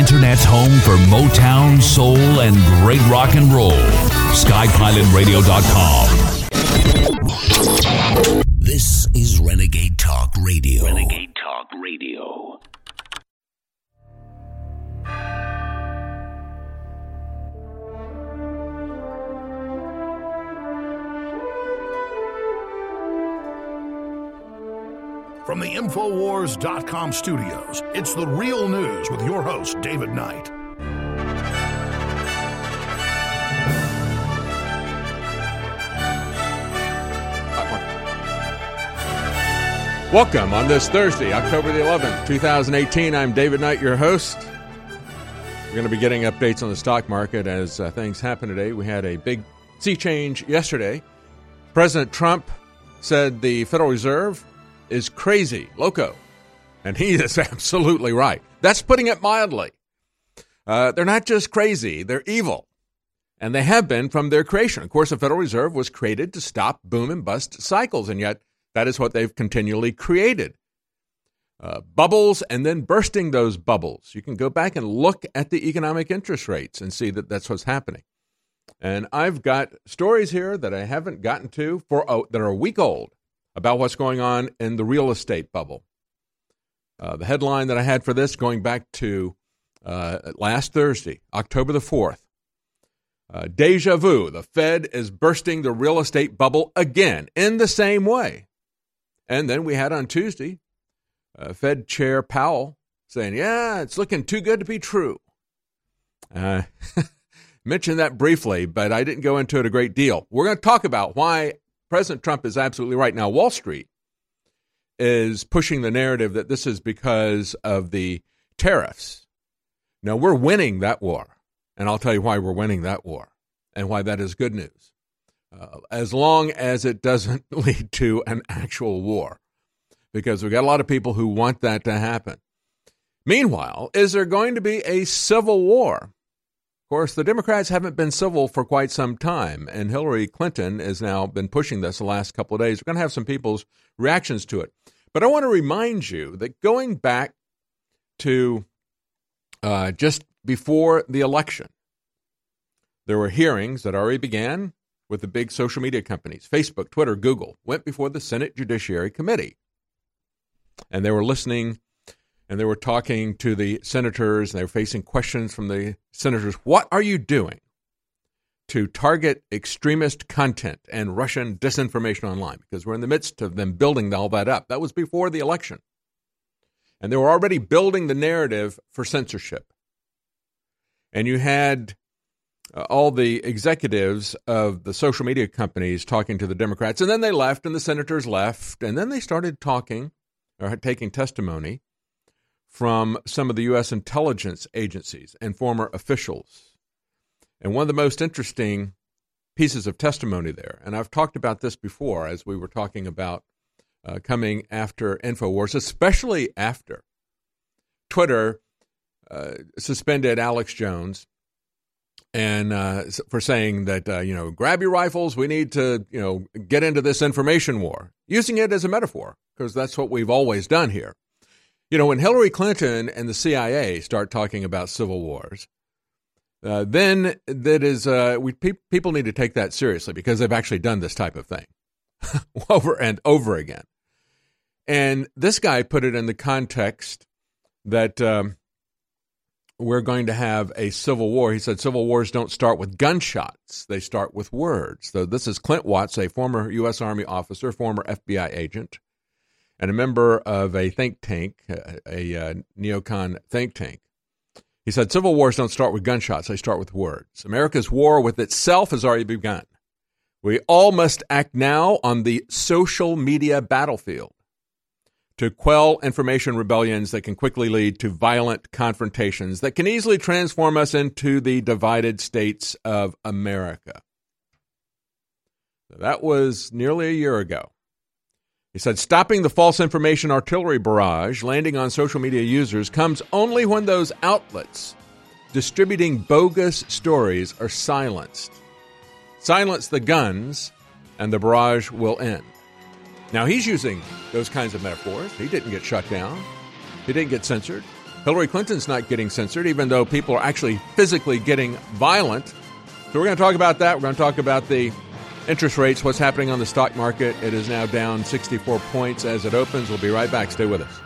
internet's home for Motown, soul, and great rock and roll. SkyPilotRadio.com. This is Renegade Talk Radio. Renegade Talk Radio. From the Infowars.com studios, it's the real news with your host, David Knight. Welcome on this Thursday, October the 11th, 2018. I'm David Knight, your host. We're going to be getting updates on the stock market as uh, things happen today. We had a big sea change yesterday. President Trump said the Federal Reserve is crazy, loco. And he is absolutely right. That's putting it mildly. Uh, they're not just crazy, they're evil. And they have been from their creation. Of course, the Federal Reserve was created to stop boom and bust cycles, and yet that is what they've continually created. Uh, bubbles and then bursting those bubbles. You can go back and look at the economic interest rates and see that that's what's happening. And I've got stories here that I haven't gotten to for oh, that are a week old about what's going on in the real estate bubble. Uh, the headline that I had for this going back to uh, last Thursday, October the 4th. Uh, deja vu. The Fed is bursting the real estate bubble again in the same way. And then we had on Tuesday uh, Fed Chair Powell saying, Yeah, it's looking too good to be true. Uh, mentioned that briefly, but I didn't go into it a great deal. We're going to talk about why President Trump is absolutely right. Now, Wall Street is pushing the narrative that this is because of the tariffs. Now, we're winning that war. And I'll tell you why we're winning that war and why that is good news uh, as long as it doesn't lead to an actual war, because we've got a lot of people who want that to happen. Meanwhile, is there going to be a civil war? Of course, the Democrats haven't been civil for quite some time, and Hillary Clinton has now been pushing this the last couple of days. We're going to have some people's reactions to it. But I want to remind you that going back to uh, just before the election, there were hearings that already began with the big social media companies Facebook, Twitter, Google went before the Senate Judiciary Committee. And they were listening and they were talking to the senators and they were facing questions from the senators. What are you doing to target extremist content and Russian disinformation online? Because we're in the midst of them building all that up. That was before the election. And they were already building the narrative for censorship. And you had uh, all the executives of the social media companies talking to the Democrats, and then they left, and the senators left, and then they started talking or taking testimony from some of the U.S. intelligence agencies and former officials. And one of the most interesting pieces of testimony there, and I've talked about this before as we were talking about uh, coming after InfoWars, especially after Twitter uh, suspended Alex Jones and uh, for saying that uh, you know grab your rifles we need to you know get into this information war using it as a metaphor because that's what we've always done here you know when hillary clinton and the cia start talking about civil wars uh, then that is uh, we pe- people need to take that seriously because they've actually done this type of thing over and over again and this guy put it in the context that um, we're going to have a civil war. He said civil wars don't start with gunshots, they start with words. So this is Clint Watts, a former U.S. Army officer, former FBI agent, and a member of a think tank, uh, a, a, a neocon think tank. He said civil wars don't start with gunshots, they start with words. America's war with itself has already begun. We all must act now on the social media battlefield to quell information rebellions that can quickly lead to violent confrontations that can easily transform us into the divided states of America. That was nearly a year ago. He said, stopping the false information artillery barrage landing on social media users comes only when those outlets distributing bogus stories are silenced. Silence the guns, and the barrage will end. Now, he's using those kinds of metaphors. He didn't get shut down, he didn't get censored. Hillary Clinton's not getting censored, even though people are actually physically getting violent. So we're going to talk about that. We're going to talk about the interest rates, what's happening on the stock market. It is now down 64 points as it opens. We'll be right back. Stay with us.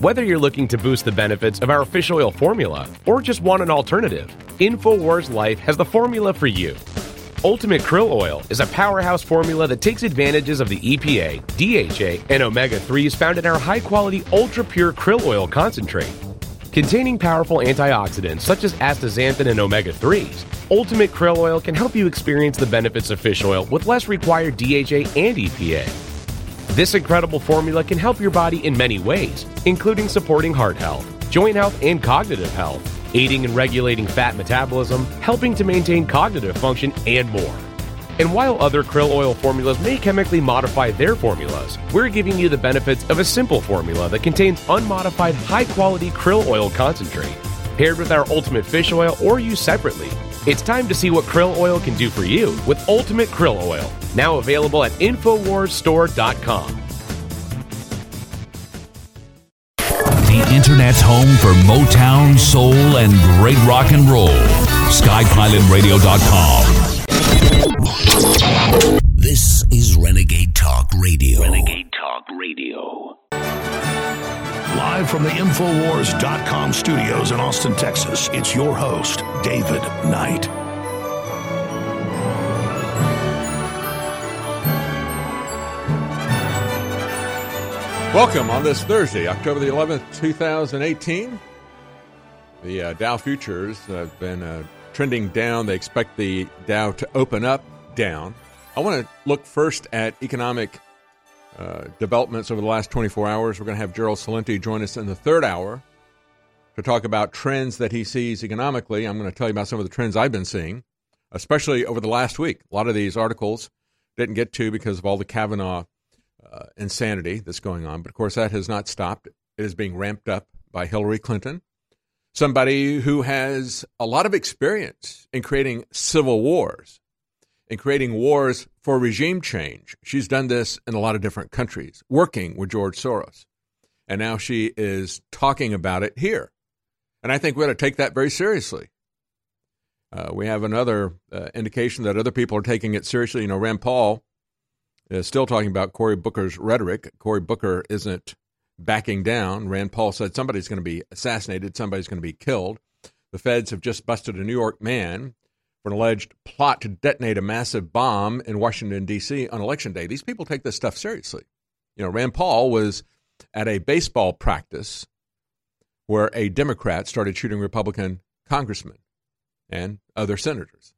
Whether you're looking to boost the benefits of our fish oil formula or just want an alternative, InfoWars Life has the formula for you. Ultimate Krill Oil is a powerhouse formula that takes advantages of the EPA, DHA, and omega 3s found in our high quality ultra pure krill oil concentrate. Containing powerful antioxidants such as astaxanthin and omega 3s, Ultimate Krill Oil can help you experience the benefits of fish oil with less required DHA and EPA. This incredible formula can help your body in many ways, including supporting heart health, joint health, and cognitive health, aiding and regulating fat metabolism, helping to maintain cognitive function, and more. And while other krill oil formulas may chemically modify their formulas, we're giving you the benefits of a simple formula that contains unmodified high quality krill oil concentrate, paired with our ultimate fish oil or used separately. It's time to see what krill oil can do for you with Ultimate Krill Oil, now available at InfoWarsStore.com. The Internet's home for Motown, soul, and great rock and roll. SkyPilotRadio.com. This is Renegade Talk Radio. Renegade Talk Radio. Live from the Infowars.com studios in Austin, Texas, it's your host, David Knight. Welcome on this Thursday, October the 11th, 2018. The uh, Dow futures have been uh, trending down. They expect the Dow to open up down. I want to look first at economic uh, developments over the last 24 hours. We're going to have Gerald Celente join us in the third hour to talk about trends that he sees economically. I'm going to tell you about some of the trends I've been seeing, especially over the last week. A lot of these articles didn't get to because of all the Kavanaugh uh, insanity that's going on. But of course, that has not stopped. It is being ramped up by Hillary Clinton, somebody who has a lot of experience in creating civil wars, in creating wars for regime change. She's done this in a lot of different countries, working with George Soros. And now she is talking about it here. And I think we ought to take that very seriously. Uh, we have another uh, indication that other people are taking it seriously. You know, Rand Paul is still talking about Cory Booker's rhetoric. Cory Booker isn't backing down. Rand Paul said somebody's going to be assassinated, somebody's going to be killed. The feds have just busted a New York man for an alleged plot to detonate a massive bomb in Washington, D.C. on Election Day. These people take this stuff seriously. You know, Rand Paul was at a baseball practice where a Democrat started shooting Republican congressmen and other senators.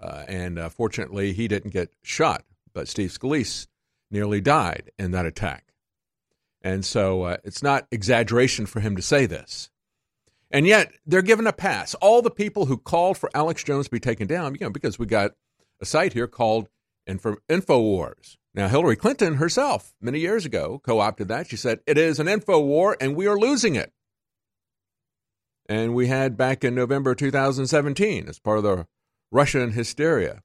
Uh, and uh, fortunately, he didn't get shot but Steve Scalise nearly died in that attack. And so uh, it's not exaggeration for him to say this. And yet they're given a pass. All the people who called for Alex Jones to be taken down, you know, because we got a site here called Info- InfoWars. Now, Hillary Clinton herself, many years ago, co opted that. She said, It is an info war and we are losing it. And we had back in November 2017, as part of the Russian hysteria,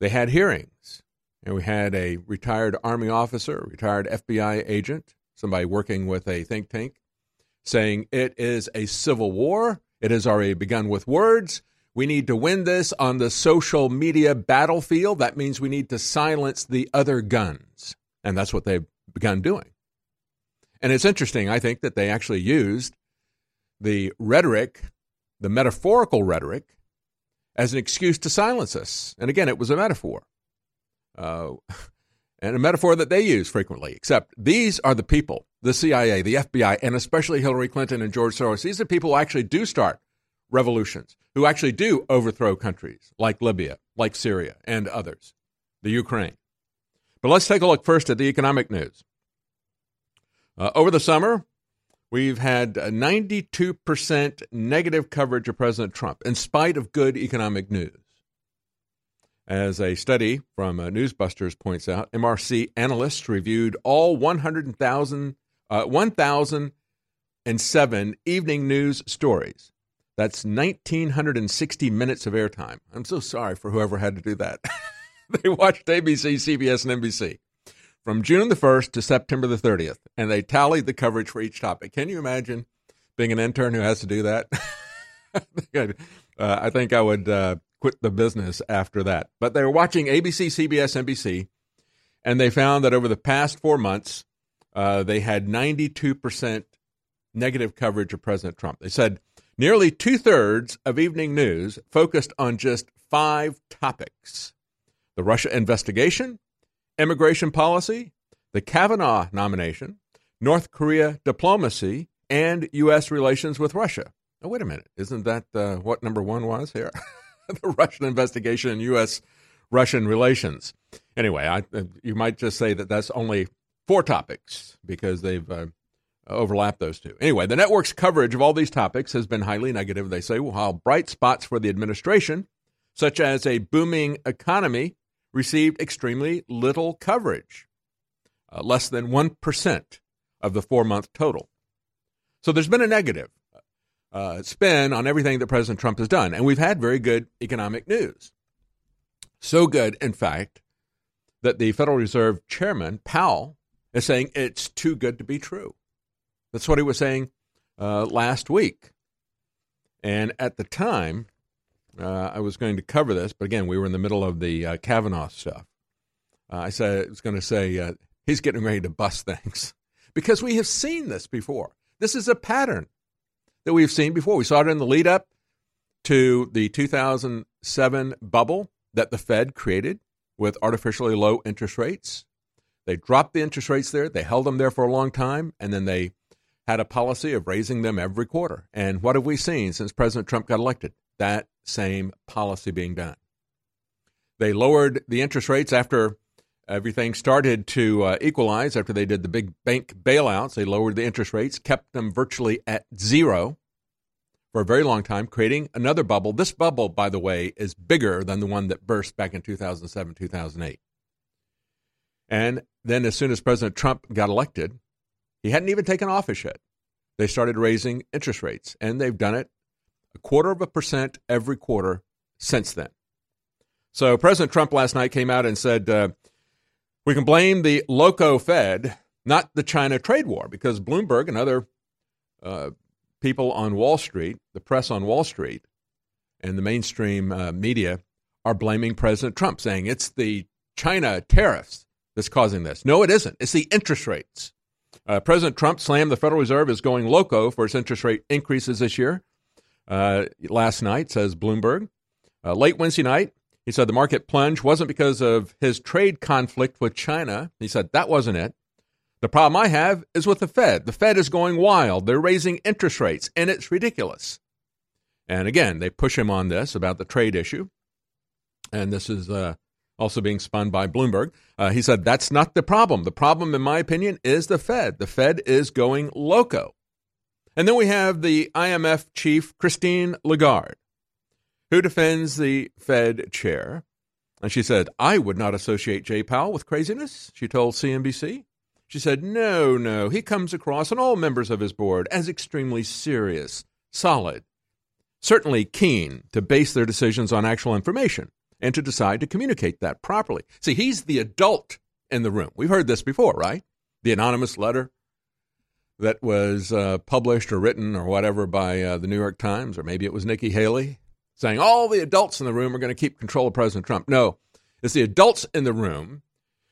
they had hearings and we had a retired Army officer, retired FBI agent, somebody working with a think tank, saying it is a civil war. It has already begun with words. We need to win this on the social media battlefield. That means we need to silence the other guns. And that's what they've begun doing. And it's interesting, I think, that they actually used the rhetoric, the metaphorical rhetoric, as an excuse to silence us. And again, it was a metaphor uh, and a metaphor that they use frequently. Except these are the people, the CIA, the FBI, and especially Hillary Clinton and George Soros. These are people who actually do start revolutions, who actually do overthrow countries like Libya, like Syria, and others, the Ukraine. But let's take a look first at the economic news. Uh, over the summer, we've had 92% negative coverage of President Trump, in spite of good economic news. As a study from uh, Newsbusters points out, MRC analysts reviewed all 100,000, uh, 1,007 evening news stories. That's 1,960 minutes of airtime. I'm so sorry for whoever had to do that. they watched ABC, CBS, and NBC from June the 1st to September the 30th, and they tallied the coverage for each topic. Can you imagine being an intern who has to do that? uh, I think I would uh, quit the business after that. But they were watching ABC, CBS, NBC, and they found that over the past four months, uh, they had 92% negative coverage of President Trump. They said nearly two thirds of evening news focused on just five topics the Russia investigation, immigration policy, the Kavanaugh nomination, North Korea diplomacy, and U.S. relations with Russia. Oh, wait a minute. Isn't that uh, what number one was here? the Russian investigation and U.S. Russian relations. Anyway, I, uh, you might just say that that's only four topics because they've uh, overlapped those two. Anyway, the network's coverage of all these topics has been highly negative, they say, while bright spots for the administration, such as a booming economy, received extremely little coverage, uh, less than 1% of the four month total. So there's been a negative uh, spin on everything that President Trump has done. And we've had very good economic news. So good, in fact, that the Federal Reserve Chairman, Powell, is saying it's too good to be true. That's what he was saying uh, last week. And at the time, uh, I was going to cover this, but again, we were in the middle of the uh, Kavanaugh stuff. Uh, I said I was going to say uh, he's getting ready to bust things because we have seen this before. This is a pattern that we've seen before. We saw it in the lead up to the 2007 bubble that the Fed created with artificially low interest rates. They dropped the interest rates there, they held them there for a long time, and then they had a policy of raising them every quarter. And what have we seen since President Trump got elected? That same policy being done. They lowered the interest rates after everything started to uh, equalize, after they did the big bank bailouts. They lowered the interest rates, kept them virtually at zero for a very long time, creating another bubble. This bubble, by the way, is bigger than the one that burst back in 2007, 2008. And then, as soon as President Trump got elected, he hadn't even taken office yet. They started raising interest rates, and they've done it a quarter of a percent every quarter since then. So President Trump last night came out and said, uh, we can blame the loco Fed, not the China trade war, because Bloomberg and other uh, people on Wall Street, the press on Wall Street, and the mainstream uh, media are blaming President Trump, saying it's the China tariffs that's causing this. No, it isn't. It's the interest rates. Uh, President Trump slammed the Federal Reserve as going loco for its interest rate increases this year. Uh, last night, says Bloomberg. Uh, late Wednesday night, he said the market plunge wasn't because of his trade conflict with China. He said that wasn't it. The problem I have is with the Fed. The Fed is going wild. They're raising interest rates, and it's ridiculous. And again, they push him on this about the trade issue. And this is uh, also being spun by Bloomberg. Uh, he said that's not the problem. The problem, in my opinion, is the Fed. The Fed is going loco. And then we have the IMF chief, Christine Lagarde, who defends the Fed chair. And she said, I would not associate Jay Powell with craziness, she told CNBC. She said, No, no, he comes across, and all members of his board, as extremely serious, solid, certainly keen to base their decisions on actual information and to decide to communicate that properly. See, he's the adult in the room. We've heard this before, right? The anonymous letter that was uh, published or written or whatever by uh, the New York Times, or maybe it was Nikki Haley, saying all the adults in the room are going to keep control of President Trump. No, it's the adults in the room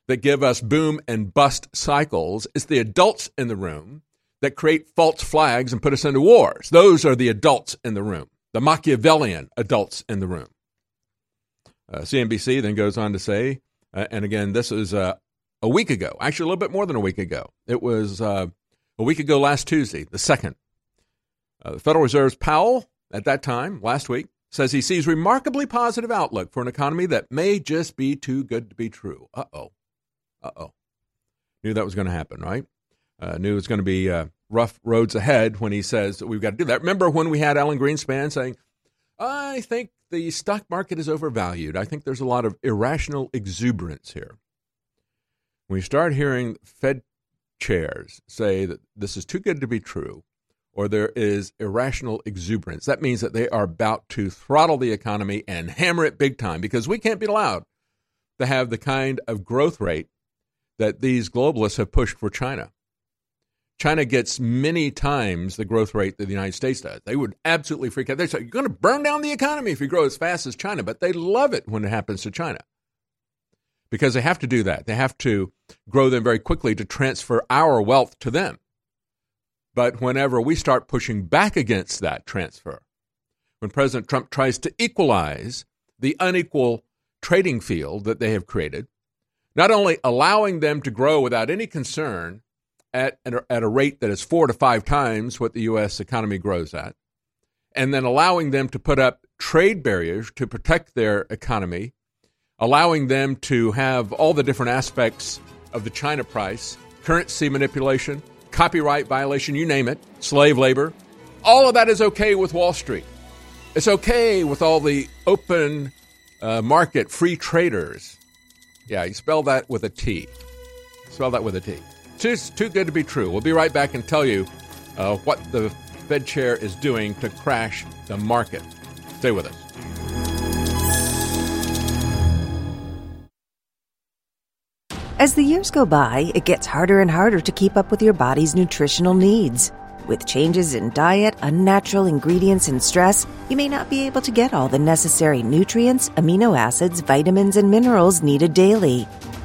that give us boom and bust cycles. It's the adults in the room that create false flags and put us into wars. Those are the adults in the room, the Machiavellian adults in the room. Uh, CNBC then goes on to say, uh, and again, this is uh, a week ago, actually a little bit more than a week ago. It was uh, a week ago last Tuesday, the second. Uh, the Federal Reserve's Powell, at that time, last week, says he sees remarkably positive outlook for an economy that may just be too good to be true. Uh oh. Uh oh. Knew that was going to happen, right? Uh, knew it was going to be rough roads ahead when he says we've got to do that. Remember when we had Alan Greenspan saying, I think the stock market is overvalued. I think there's a lot of irrational exuberance here. When you start hearing Fed chairs say that this is too good to be true, or there is irrational exuberance, that means that they are about to throttle the economy and hammer it big time because we can't be allowed to have the kind of growth rate that these globalists have pushed for China. China gets many times the growth rate that the United States does. They would absolutely freak out. They say, You're going to burn down the economy if you grow as fast as China. But they love it when it happens to China because they have to do that. They have to grow them very quickly to transfer our wealth to them. But whenever we start pushing back against that transfer, when President Trump tries to equalize the unequal trading field that they have created, not only allowing them to grow without any concern at, at a rate that is four to five times what the U.S. economy grows at, and then allowing them to put up trade barriers to protect their economy, allowing them to have all the different aspects of the China price, currency manipulation, copyright violation, you name it, slave labor. All of that is okay with Wall Street. It's okay with all the open uh, market free traders. Yeah, you spell that with a T. Spell that with a T. Just too good to be true. We'll be right back and tell you uh, what the Fed chair is doing to crash the market. Stay with us. As the years go by, it gets harder and harder to keep up with your body's nutritional needs. With changes in diet, unnatural ingredients, and stress, you may not be able to get all the necessary nutrients, amino acids, vitamins, and minerals needed daily.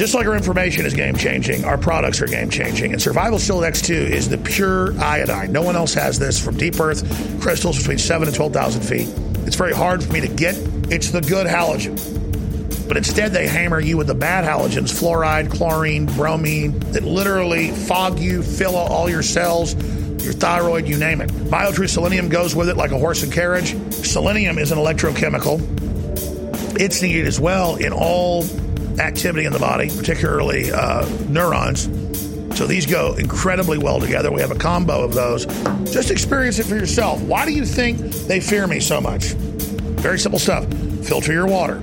Just like our information is game changing, our products are game changing. And Survival Shield X2 is the pure iodine. No one else has this from deep earth crystals between 7 and 12,000 feet. It's very hard for me to get. It's the good halogen. But instead, they hammer you with the bad halogens fluoride, chlorine, bromine that literally fog you, fill all your cells, your thyroid, you name it. BioTrue Selenium goes with it like a horse and carriage. Selenium is an electrochemical. It's needed as well in all activity in the body, particularly uh, neurons. So these go incredibly well together. We have a combo of those. Just experience it for yourself. Why do you think they fear me so much? Very simple stuff. Filter your water.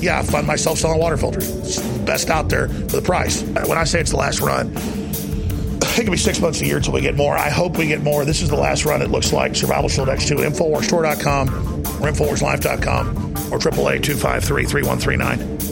Yeah, I find myself selling water filters. It's best out there for the price. When I say it's the last run, it could be six months a year until we get more. I hope we get more. This is the last run, it looks like. Survival Shield X2, InfoWarsStore.com or InfoWarsLife.com or 888 253 3139.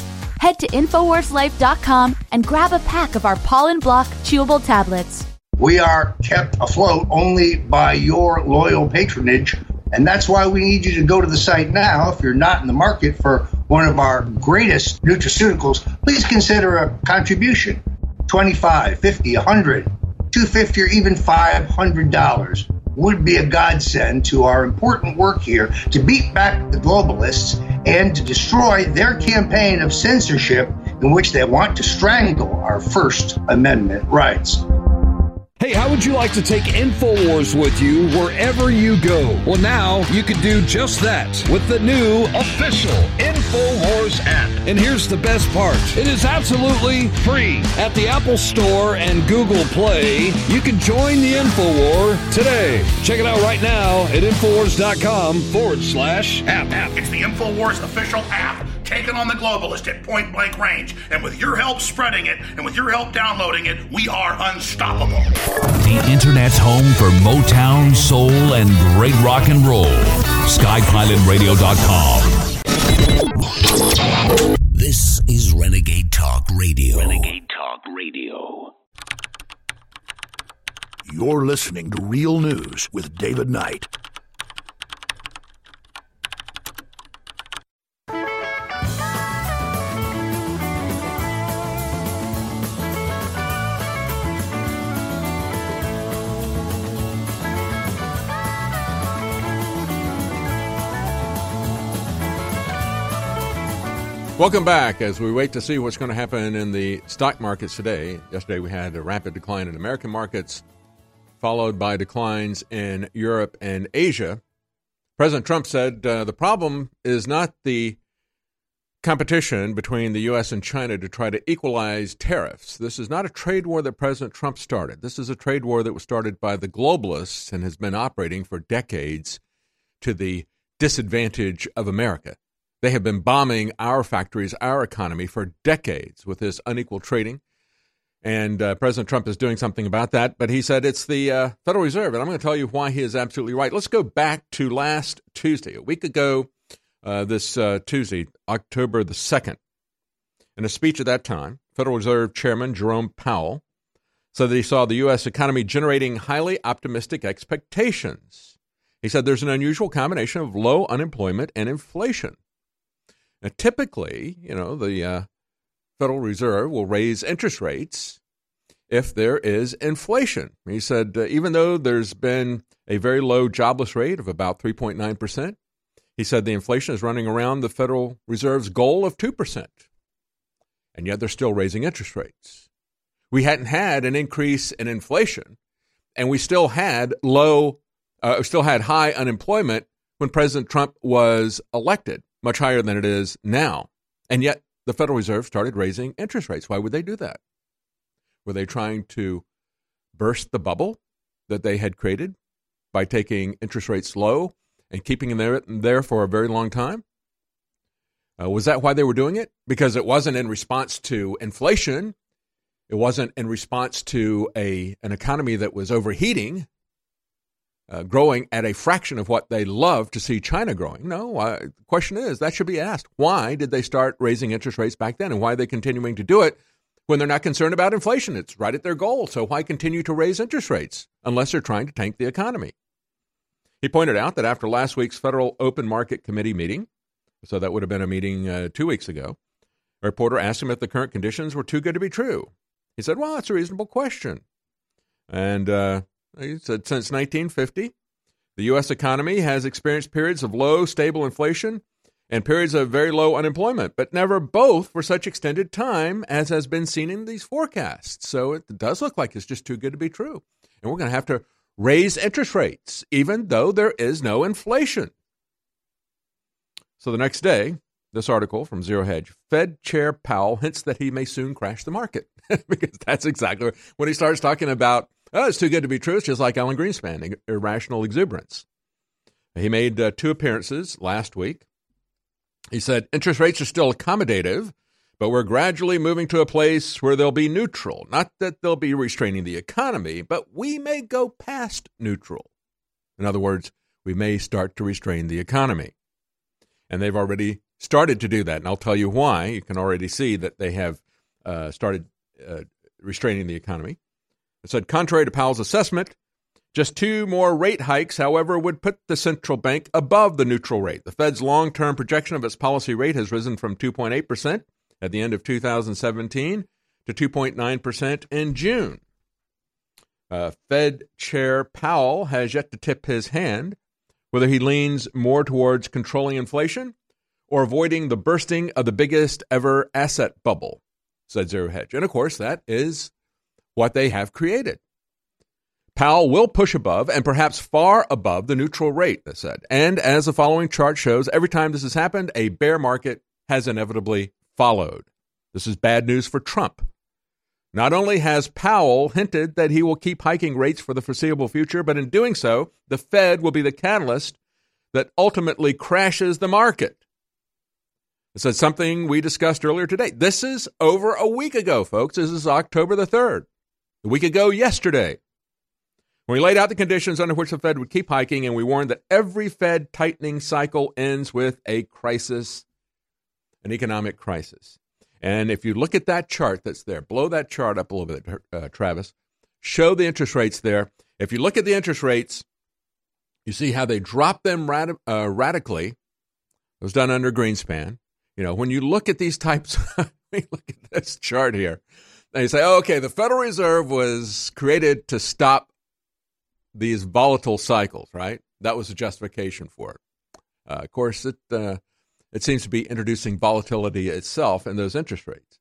head to InfoWarsLife.com and grab a pack of our Pollen Block chewable tablets. We are kept afloat only by your loyal patronage, and that's why we need you to go to the site now. If you're not in the market for one of our greatest nutraceuticals, please consider a contribution 25 50 100 250 or even $500 would be a godsend to our important work here to beat back the globalists and to destroy their campaign of censorship in which they want to strangle our First Amendment rights. How would you like to take InfoWars with you wherever you go? Well, now you can do just that with the new official InfoWars app. And here's the best part it is absolutely free. At the Apple Store and Google Play, you can join the InfoWar today. Check it out right now at InfoWars.com forward slash app. It's the InfoWars official app taking on the globalist at point blank range. And with your help spreading it and with your help downloading it, we are unstoppable. The Internet's home for Motown, soul, and great rock and roll. SkyPilotRadio.com. This is Renegade Talk Radio. Renegade Talk Radio. You're listening to Real News with David Knight. Welcome back as we wait to see what's going to happen in the stock markets today. Yesterday we had a rapid decline in American markets, followed by declines in Europe and Asia. President Trump said uh, the problem is not the competition between the U.S. and China to try to equalize tariffs. This is not a trade war that President Trump started. This is a trade war that was started by the globalists and has been operating for decades to the disadvantage of America. They have been bombing our factories, our economy for decades with this unequal trading. And uh, President Trump is doing something about that. But he said it's the uh, Federal Reserve. And I'm going to tell you why he is absolutely right. Let's go back to last Tuesday. A week ago, uh, this uh, Tuesday, October the 2nd, in a speech at that time, Federal Reserve Chairman Jerome Powell said that he saw the U.S. economy generating highly optimistic expectations. He said there's an unusual combination of low unemployment and inflation. Now, typically, you know, the uh, Federal Reserve will raise interest rates if there is inflation. He said, uh, even though there's been a very low jobless rate of about 3.9%, he said the inflation is running around the Federal Reserve's goal of 2%. And yet they're still raising interest rates. We hadn't had an increase in inflation, and we still had low, uh, still had high unemployment when President Trump was elected much higher than it is now. And yet the Federal Reserve started raising interest rates. Why would they do that? Were they trying to burst the bubble that they had created by taking interest rates low and keeping them there, for a very long time? Uh, was that why they were doing it? Because it wasn't in response to inflation. It wasn't in response to a an economy that was overheating uh, growing at a fraction of what they love to see China growing. No, uh, the question is that should be asked. Why did they start raising interest rates back then, and why are they continuing to do it when they're not concerned about inflation? It's right at their goal. So why continue to raise interest rates unless they're trying to tank the economy? He pointed out that after last week's Federal Open Market Committee meeting, so that would have been a meeting uh, two weeks ago, a reporter asked him if the current conditions were too good to be true. He said, "Well, that's a reasonable question." And uh, he said uh, since 1950, the U.S. economy has experienced periods of low, stable inflation and periods of very low unemployment, but never both for such extended time as has been seen in these forecasts. So it does look like it's just too good to be true. And we're going to have to raise interest rates, even though there is no inflation. So the next day, this article from Zero Hedge Fed Chair Powell hints that he may soon crash the market because that's exactly when he starts talking about Oh, it's too good to be true. It's just like Alan Greenspan, irrational exuberance. He made uh, two appearances last week. He said interest rates are still accommodative, but we're gradually moving to a place where they'll be neutral. Not that they'll be restraining the economy, but we may go past neutral. In other words, we may start to restrain the economy. And they've already started to do that. And I'll tell you why. You can already see that they have uh, started uh, restraining the economy. It said, contrary to Powell's assessment, just two more rate hikes, however, would put the central bank above the neutral rate. The Fed's long term projection of its policy rate has risen from 2.8% at the end of 2017 to 2.9% in June. Uh, Fed Chair Powell has yet to tip his hand whether he leans more towards controlling inflation or avoiding the bursting of the biggest ever asset bubble, said Zero Hedge. And of course, that is what they have created. Powell will push above and perhaps far above the neutral rate, they said. And as the following chart shows, every time this has happened, a bear market has inevitably followed. This is bad news for Trump. Not only has Powell hinted that he will keep hiking rates for the foreseeable future, but in doing so, the Fed will be the catalyst that ultimately crashes the market. This is something we discussed earlier today. This is over a week ago, folks. This is October the 3rd. A week ago yesterday. We laid out the conditions under which the Fed would keep hiking, and we warned that every Fed tightening cycle ends with a crisis, an economic crisis. And if you look at that chart that's there, blow that chart up a little bit, uh, Travis, show the interest rates there. If you look at the interest rates, you see how they drop them rad- uh, radically. It was done under Greenspan. You know, when you look at these types, look at this chart here, and you say, oh, okay, the Federal Reserve was created to stop these volatile cycles, right? That was the justification for it. Uh, of course, it uh, it seems to be introducing volatility itself in those interest rates.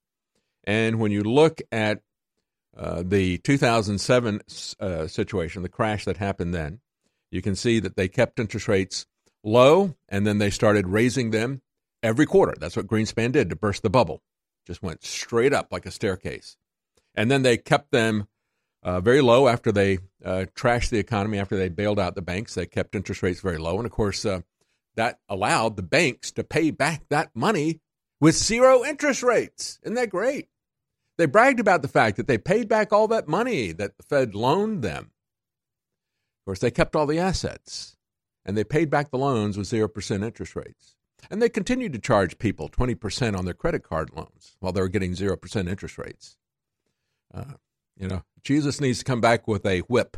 And when you look at uh, the 2007 uh, situation, the crash that happened then, you can see that they kept interest rates low and then they started raising them every quarter. That's what Greenspan did to burst the bubble. Just went straight up like a staircase. And then they kept them uh, very low after they uh, trashed the economy, after they bailed out the banks. They kept interest rates very low. And of course, uh, that allowed the banks to pay back that money with zero interest rates. Isn't that great? They bragged about the fact that they paid back all that money that the Fed loaned them. Of course, they kept all the assets and they paid back the loans with 0% interest rates. And they continued to charge people 20% on their credit card loans while they were getting 0% interest rates. Uh, you know, Jesus needs to come back with a whip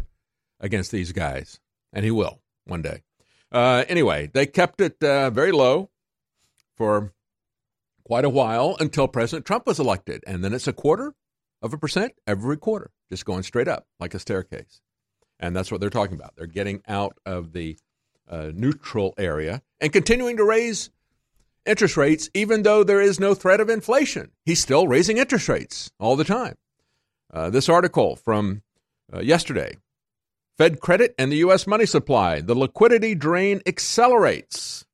against these guys, and he will one day. Uh, anyway, they kept it uh, very low for quite a while until President Trump was elected. And then it's a quarter of a percent every quarter, just going straight up like a staircase. And that's what they're talking about. They're getting out of the uh, neutral area and continuing to raise interest rates, even though there is no threat of inflation. He's still raising interest rates all the time. Uh, this article from uh, yesterday Fed credit and the U.S. money supply. The liquidity drain accelerates.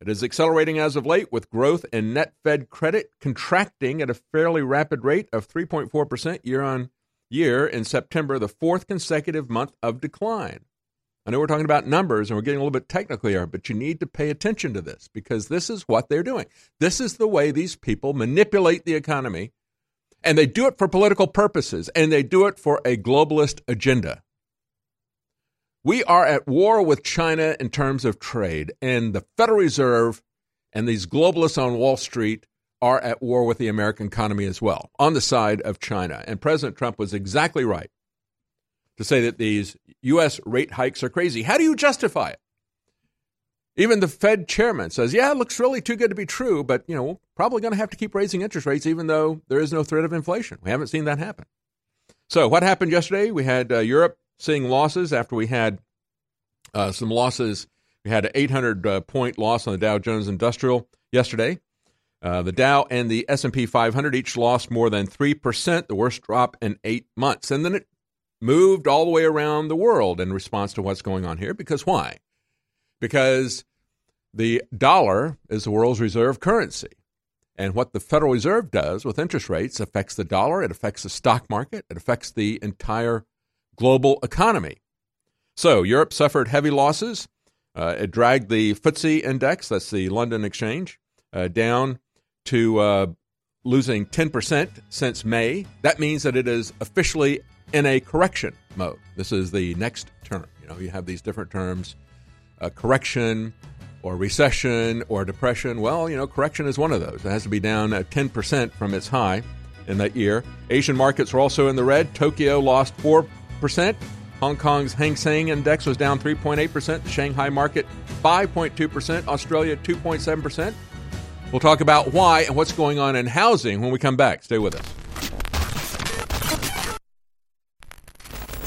It is accelerating as of late, with growth in net Fed credit contracting at a fairly rapid rate of 3.4% year on year in September, the fourth consecutive month of decline. I know we're talking about numbers and we're getting a little bit technical here, but you need to pay attention to this because this is what they're doing. This is the way these people manipulate the economy, and they do it for political purposes, and they do it for a globalist agenda. We are at war with China in terms of trade, and the Federal Reserve and these globalists on Wall Street are at war with the American economy as well, on the side of China. And President Trump was exactly right to say that these U.S. rate hikes are crazy. How do you justify it? Even the Fed chairman says, yeah, it looks really too good to be true, but, you know, we're probably going to have to keep raising interest rates even though there is no threat of inflation. We haven't seen that happen. So, what happened yesterday? We had uh, Europe seeing losses after we had uh, some losses. We had an 800 uh, point loss on the Dow Jones Industrial yesterday. Uh, the Dow and the S&P 500 each lost more than 3%, the worst drop in 8 months. And then it moved all the way around the world in response to what's going on here because why? Because the dollar is the world's reserve currency. And what the Federal Reserve does with interest rates affects the dollar, it affects the stock market, it affects the entire global economy. So Europe suffered heavy losses. Uh, it dragged the FTSE index, that's the London exchange, uh, down to uh, losing 10% since May. That means that it is officially in a correction mode. This is the next term. You know, you have these different terms correction or recession or depression. Well, you know, correction is one of those. It has to be down uh, 10% from its high in that year. Asian markets were also in the red. Tokyo lost 4 percent Hong Kong's Hang Seng Index was down 3.8%. The Shanghai market 5.2%. Australia 2.7%. We'll talk about why and what's going on in housing when we come back. Stay with us.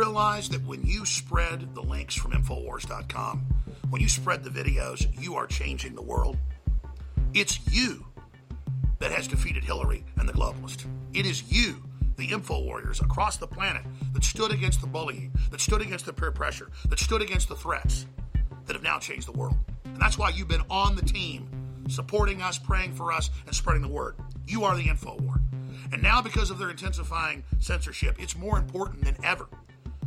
realize that when you spread the links from Infowars.com, when you spread the videos, you are changing the world? It's you that has defeated Hillary and the globalists. It is you, the info warriors across the planet, that stood against the bullying, that stood against the peer pressure, that stood against the threats, that have now changed the world. And that's why you've been on the team, supporting us, praying for us, and spreading the word. You are the info war. And now, because of their intensifying censorship, it's more important than ever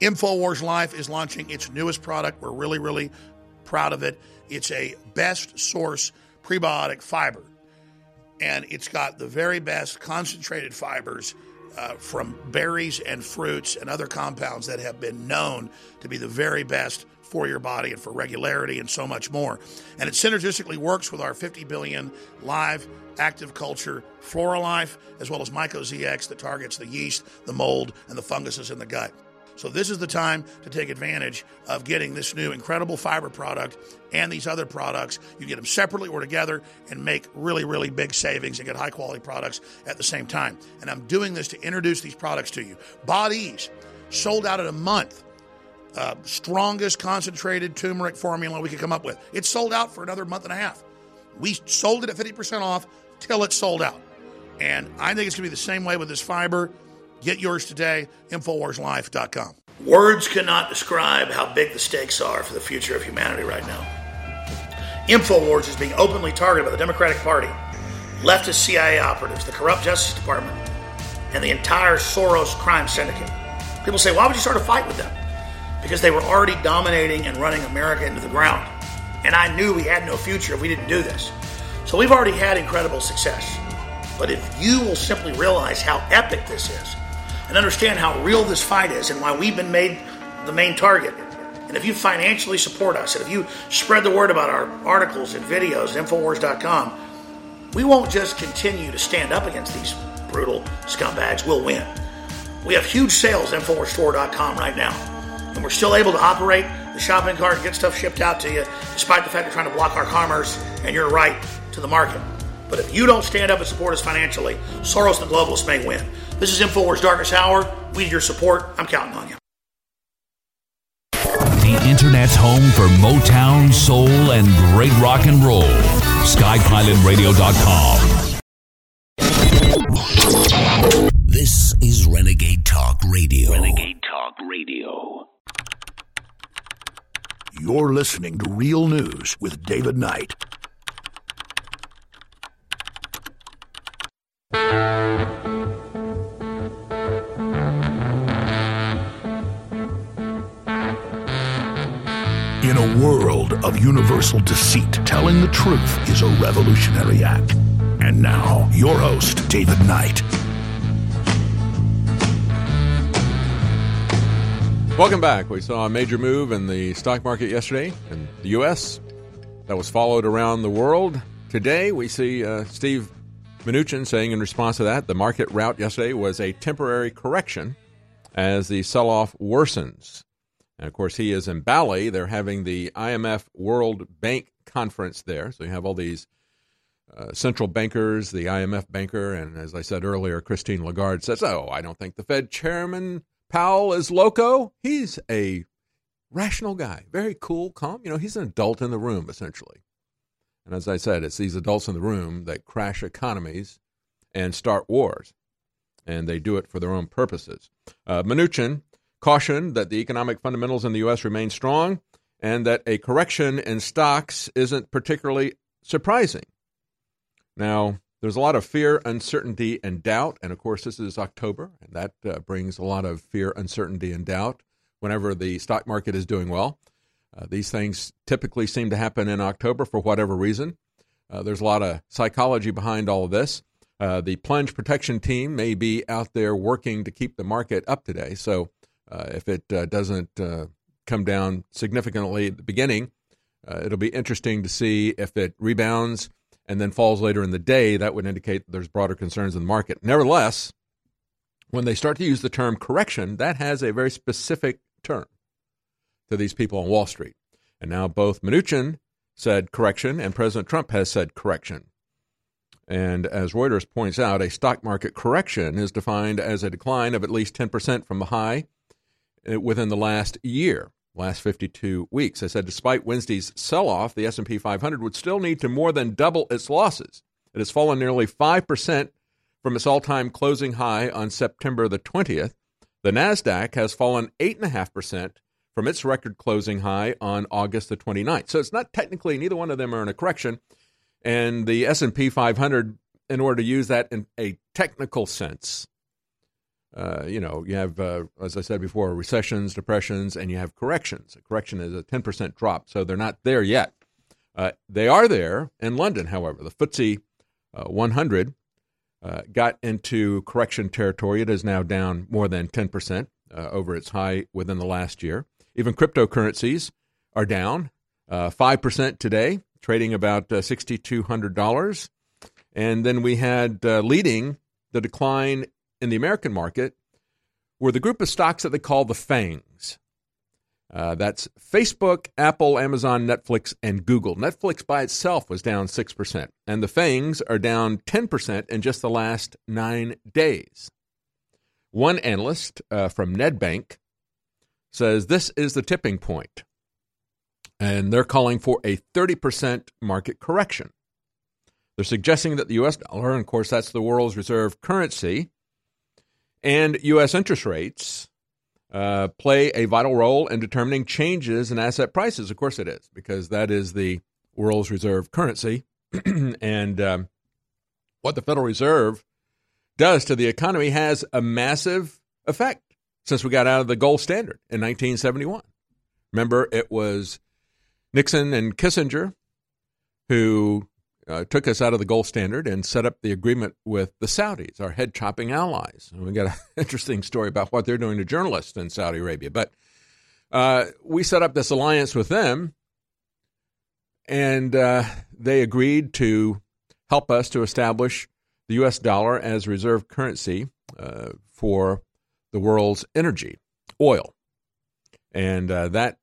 InfoWars Life is launching its newest product. We're really, really proud of it. It's a best source prebiotic fiber, and it's got the very best concentrated fibers uh, from berries and fruits and other compounds that have been known to be the very best for your body and for regularity and so much more. And it synergistically works with our 50 billion live active culture Flora Life, as well as MycoZX that targets the yeast, the mold, and the funguses in the gut. So this is the time to take advantage of getting this new incredible fiber product and these other products. You get them separately or together and make really, really big savings and get high quality products at the same time. And I'm doing this to introduce these products to you. Bodies sold out in a month. Uh, strongest concentrated turmeric formula we could come up with. It's sold out for another month and a half. We sold it at 50% off till it's sold out. And I think it's going to be the same way with this fiber. Get yours today, InfoWarsLife.com. Words cannot describe how big the stakes are for the future of humanity right now. InfoWars is being openly targeted by the Democratic Party, leftist CIA operatives, the corrupt Justice Department, and the entire Soros crime syndicate. People say, why would you start a fight with them? Because they were already dominating and running America into the ground. And I knew we had no future if we didn't do this. So we've already had incredible success. But if you will simply realize how epic this is, and understand how real this fight is and why we've been made the main target. And if you financially support us, and if you spread the word about our articles and videos at Infowars.com, we won't just continue to stand up against these brutal scumbags, we'll win. We have huge sales at InfoWarsStore.com right now. And we're still able to operate the shopping cart and get stuff shipped out to you, despite the fact they're trying to block our commerce and your right to the market. But if you don't stand up and support us financially, Soros and the globalists may win. This is InfoWars Darkest Hour. We need your support. I'm counting on you. The Internet's home for Motown, Soul, and great rock and roll. SkyPilotRadio.com. This is Renegade Talk Radio. Renegade Talk Radio. You're listening to Real News with David Knight. World of universal deceit, telling the truth is a revolutionary act. And now, your host, David Knight. Welcome back. We saw a major move in the stock market yesterday in the U.S. that was followed around the world. Today, we see uh, Steve Mnuchin saying in response to that, the market rout yesterday was a temporary correction as the sell off worsens. And of course, he is in Bali. They're having the IMF World Bank Conference there. So you have all these uh, central bankers, the IMF banker, and as I said earlier, Christine Lagarde says, Oh, I don't think the Fed chairman Powell is loco. He's a rational guy, very cool, calm. You know, he's an adult in the room, essentially. And as I said, it's these adults in the room that crash economies and start wars. And they do it for their own purposes. Uh, Mnuchin cautioned that the economic fundamentals in the U.S. remain strong and that a correction in stocks isn't particularly surprising. Now, there's a lot of fear, uncertainty, and doubt. And of course, this is October, and that uh, brings a lot of fear, uncertainty, and doubt whenever the stock market is doing well. Uh, these things typically seem to happen in October for whatever reason. Uh, there's a lot of psychology behind all of this. Uh, the plunge protection team may be out there working to keep the market up today. So uh, if it uh, doesn't come down significantly at the beginning, it'll be interesting to see if it rebounds and then falls later in the day, that would indicate there's broader concerns in the market. Nevertheless, when they start to use the term correction, that has a very specific term to these people on Wall Street. And now both Mnuchin said correction and President Trump has said correction. And as Reuters points out, a stock market correction is defined as a decline of at least 10% from the high uh, Uh, within the last year last 52 weeks. I said despite Wednesday's sell-off, the S&P 500 would still need to more than double its losses. It has fallen nearly 5% from its all-time closing high on September the 20th. The Nasdaq has fallen 8.5% from its record closing high on August the 29th. So it's not technically neither one of them are in a correction. And the S&P 500 in order to use that in a technical sense uh, you know, you have, uh, as I said before, recessions, depressions, and you have corrections. A correction is a 10% drop, so they're not there yet. Uh, they are there in London, however. The FTSE uh, 100 uh, got into correction territory. It is now down more than 10% over its high within the last year. Even cryptocurrencies are down 5% today, trading about $6,200. And then we had leading the decline in the American market were the group of stocks that they call the FANGs. Uh, that's Facebook, Apple, Amazon, Netflix, and Google. Netflix by itself was down 6%, and the FANGs are down 10% in just the last nine days. One analyst uh, from Nedbank says this is the tipping point, and they're calling for a 30% market correction. They're suggesting that the U.S. dollar, and of course that's the world's reserve currency, and U.S. interest rates uh, play a vital role in determining changes in asset prices. Of course, it is, because that is the world's reserve currency. and um, what the Federal Reserve does to the economy has a massive effect since we got out of the gold standard in 1971. Remember, it was Nixon and Kissinger who uh, took us out of the gold standard and set up the agreement with the Saudis, our head chopping allies. And we got an interesting story about what they're doing to journalists in Saudi Arabia. But uh, we set up this alliance with them, and uh, they agreed to help us to establish the U.S. dollar as reserve currency uh, for the world's energy, oil. And uh, that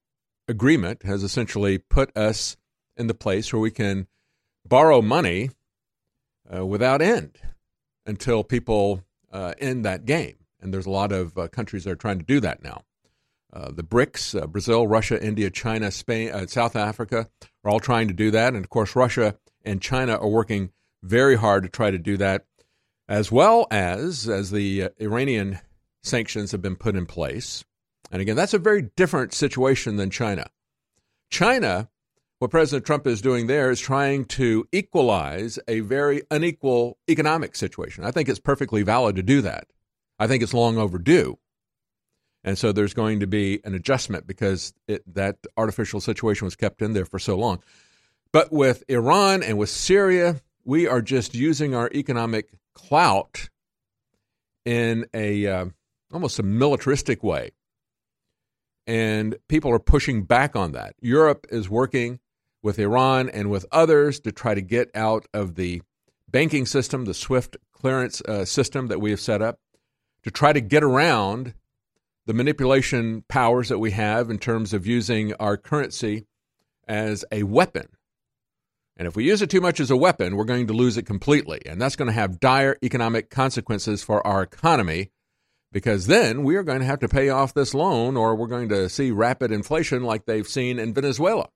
agreement has essentially put us in the place where we can borrow money uh, without end until people uh, end that game. And there's a lot of uh, countries that are trying to do that now. Uh, the BRICS, uh, Brazil, Russia, India, China, Spain, uh, South Africa are all trying to do that. And of course, Russia and China are working very hard to try to do that, as well as as the Iranian sanctions have been put in place. And again, that's a very different situation than China. China what President Trump is doing there is trying to equalize a very unequal economic situation. I think it's perfectly valid to do that. I think it's long overdue. And so there's going to be an adjustment because it, that artificial situation was kept in there for so long. But with Iran and with Syria, we are just using our economic clout in a uh, almost a militaristic way. And people are pushing back on that. Europe is working with Iran and with others to try to get out of the banking system, the SWIFT clearance uh, system that we have set up, to try to get around the manipulation powers that we have in terms of using our currency as a weapon. And if we use it too much as a weapon, we're going to lose it completely. And that's going to have dire economic consequences for our economy because then we are going to have to pay off this loan or we're going to see rapid inflation like they've seen in Venezuela.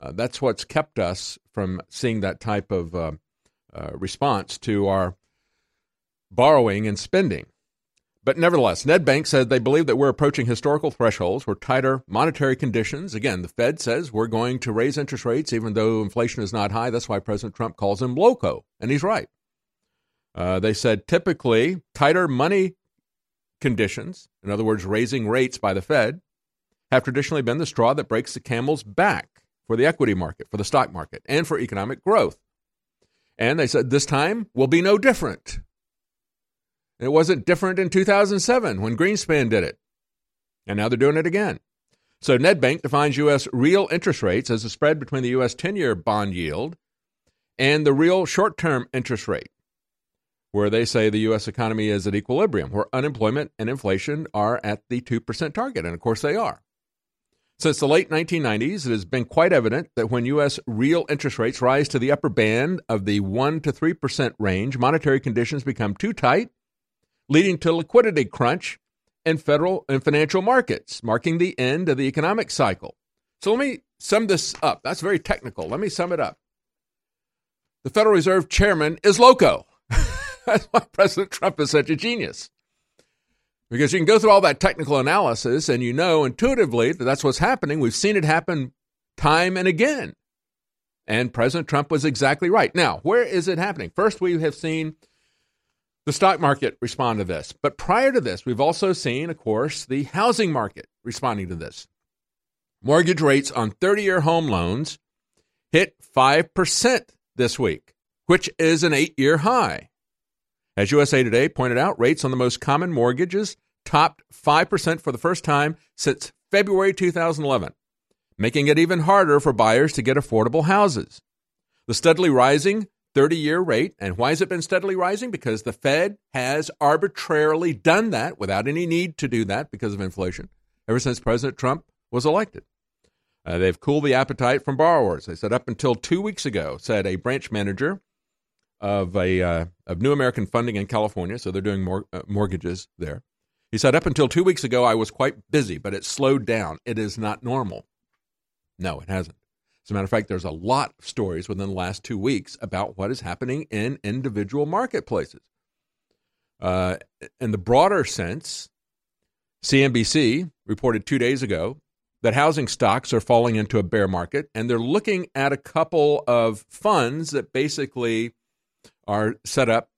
Uh, that's what's kept us from seeing that type of uh, uh, response to our borrowing and spending. But nevertheless, Nedbank said they believe that we're approaching historical thresholds for tighter monetary conditions. Again, the Fed says we're going to raise interest rates even though inflation is not high. That's why President Trump calls him loco, and he's right. Uh, they said typically tighter money conditions, in other words, raising rates by the Fed, have traditionally been the straw that breaks the camel's back for the equity market, for the stock market, and for economic growth. And they said this time will be no different. It wasn't different in 2007 when Greenspan did it. And now they're doing it again. So Nedbank defines U.S. real interest rates as the spread between the U.S. 10 year bond yield and the real short term interest rate, where they say the U.S. economy is at equilibrium, where unemployment and inflation are at the 2% target. And of course they are. Since the late 1990s, it has been quite evident that when U.S. real interest rates rise to the upper band of the 1 to 3% range, monetary conditions become too tight leading to liquidity crunch in federal and financial markets, marking the end of the economic cycle. So let me sum this up. That's very technical. Let me sum it up. The Federal Reserve chairman is loco. That's why President Trump is such a genius. Because you can go through all that technical analysis and you know intuitively that that's what's happening. We've seen it happen time and again. And President Trump was exactly right. Now, where is it happening? First, we have seen the stock market respond to this. But prior to this, we've also seen, of course, the housing market responding to this. Mortgage rates on 30 year home loans hit 5% this week, which is an eight year high. As USA Today pointed out, rates on the most common mortgages topped 5% for the first time since February 2011, making it even harder for buyers to get affordable houses. The steadily rising 30 year rate. And why has it been steadily rising? Because the Fed has arbitrarily done that without any need to do that because of inflation ever since President Trump was elected. Uh, they've cooled the appetite from borrowers. They said up until two weeks ago, said a branch manager of a uh, of New American Funding in California. So they're doing mor- uh, mortgages there. He said up until two weeks ago, I was quite busy, but it slowed down. It is not normal. No, it hasn't. As a matter of fact, there's a lot of stories within the last two weeks about what is happening in individual marketplaces. Uh, in the broader sense, CNBC reported two days ago that housing stocks are falling into a bear market, and they're looking at a couple of funds that basically are set up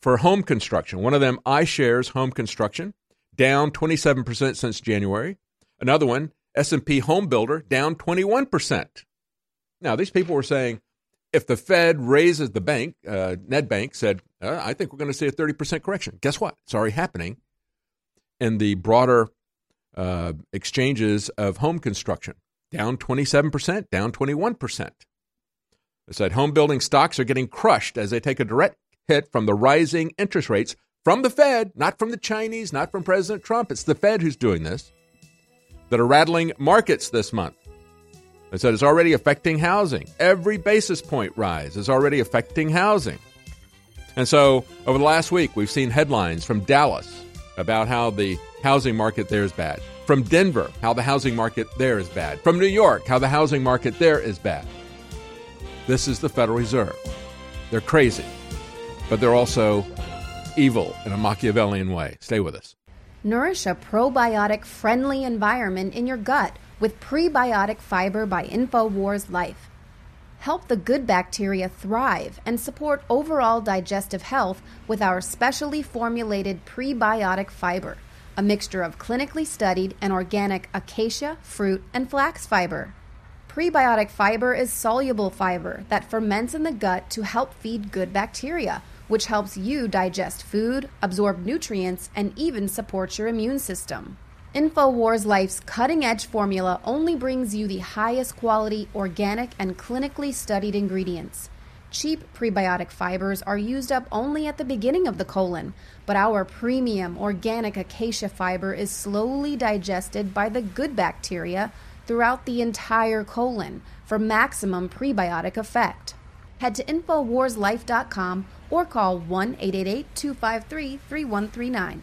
for home construction. One of them, iShares Home Construction, down 27% since January. Another one, S&P Home Builder, down 21%. Now, these people were saying if the Fed raises the bank, uh, Nedbank said, uh, I think we're going to see a 30% correction. Guess what? It's already happening in the broader uh, exchanges of home construction, down 27%, down 21%. They said home building stocks are getting crushed as they take a direct hit from the rising interest rates from the Fed, not from the Chinese, not from President Trump. It's the Fed who's doing this, that are rattling markets this month. They said it's already affecting housing. Every basis point rise is already affecting housing. And so, over the last week, we've seen headlines from Dallas about how the housing market there is bad. From Denver, how the housing market there is bad. From New York, how the housing market there is bad. This is the Federal Reserve. They're crazy, but they're also evil in a Machiavellian way. Stay with us. Nourish a probiotic friendly environment in your gut with prebiotic fiber by InfoWars Life. Help the good bacteria thrive and support overall digestive health with our specially formulated prebiotic fiber, a mixture of clinically studied and organic acacia, fruit, and flax fiber. Prebiotic fiber is soluble fiber that ferments in the gut to help feed good bacteria, which helps you digest food, absorb nutrients, and even support your immune system. InfoWars Life's cutting edge formula only brings you the highest quality, organic, and clinically studied ingredients. Cheap prebiotic fibers are used up only at the beginning of the colon, but our premium organic acacia fiber is slowly digested by the good bacteria throughout the entire colon for maximum prebiotic effect. Head to InfoWarsLife.com or call 1 888 253 3139.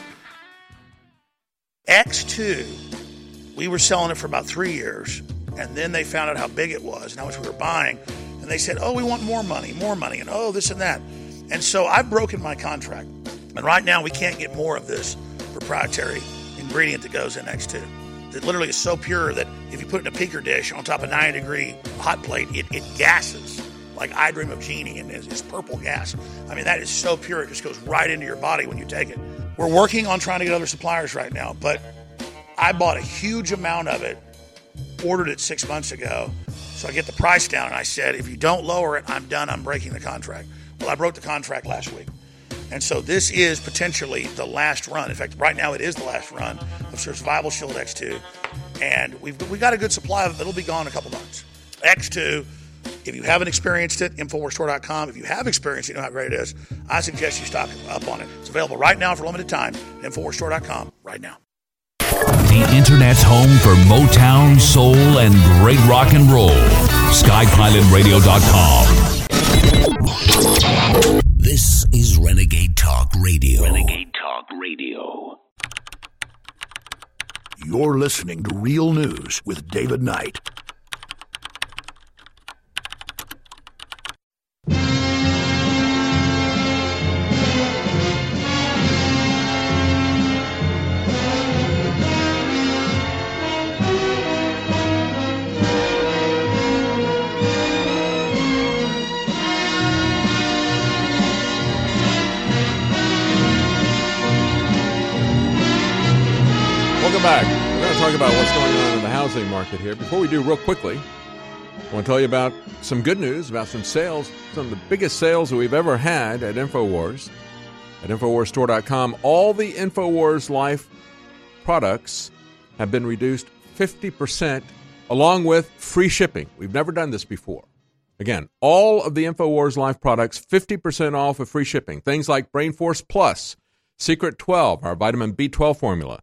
X2, we were selling it for about three years, and then they found out how big it was and how much we were buying, and they said, "Oh, we want more money, more money," and oh, this and that. And so I've broken my contract, and right now we can't get more of this proprietary ingredient that goes in X2. That literally is so pure that if you put it in a petri dish on top of a 90 degree hot plate, it, it gases like I Dream of Jeannie and it's, it's purple gas. I mean, that is so pure, it just goes right into your body when you take it. We're working on trying to get other suppliers right now, but I bought a huge amount of it, ordered it six months ago. So I get the price down, and I said, if you don't lower it, I'm done. I'm breaking the contract. Well, I broke the contract last week. And so this is potentially the last run. In fact, right now it is the last run of Survival Shield X2. And we've we got a good supply of it. It'll be gone in a couple months. X2, if you haven't experienced it, InfoWarsStore.com. If you have experienced it, you know how great it is. I suggest you stock up on it. It's available right now for a limited time at InfoWarsStore.com right now. The Internet's home for Motown, Soul, and great rock and roll. SkyPilotRadio.com. This is Renegade Talk Radio. Renegade Talk Radio. You're listening to Real News with David Knight. Welcome back. We're going to talk about what's going on in the housing market here. Before we do, real quickly, I want to tell you about some good news about some sales, some of the biggest sales that we've ever had at InfoWars. At InfoWarsStore.com, all the InfoWars Life products have been reduced 50% along with free shipping. We've never done this before. Again, all of the InfoWars Life products 50% off with free shipping. Things like Brain Force Plus, Secret 12, our vitamin B12 formula,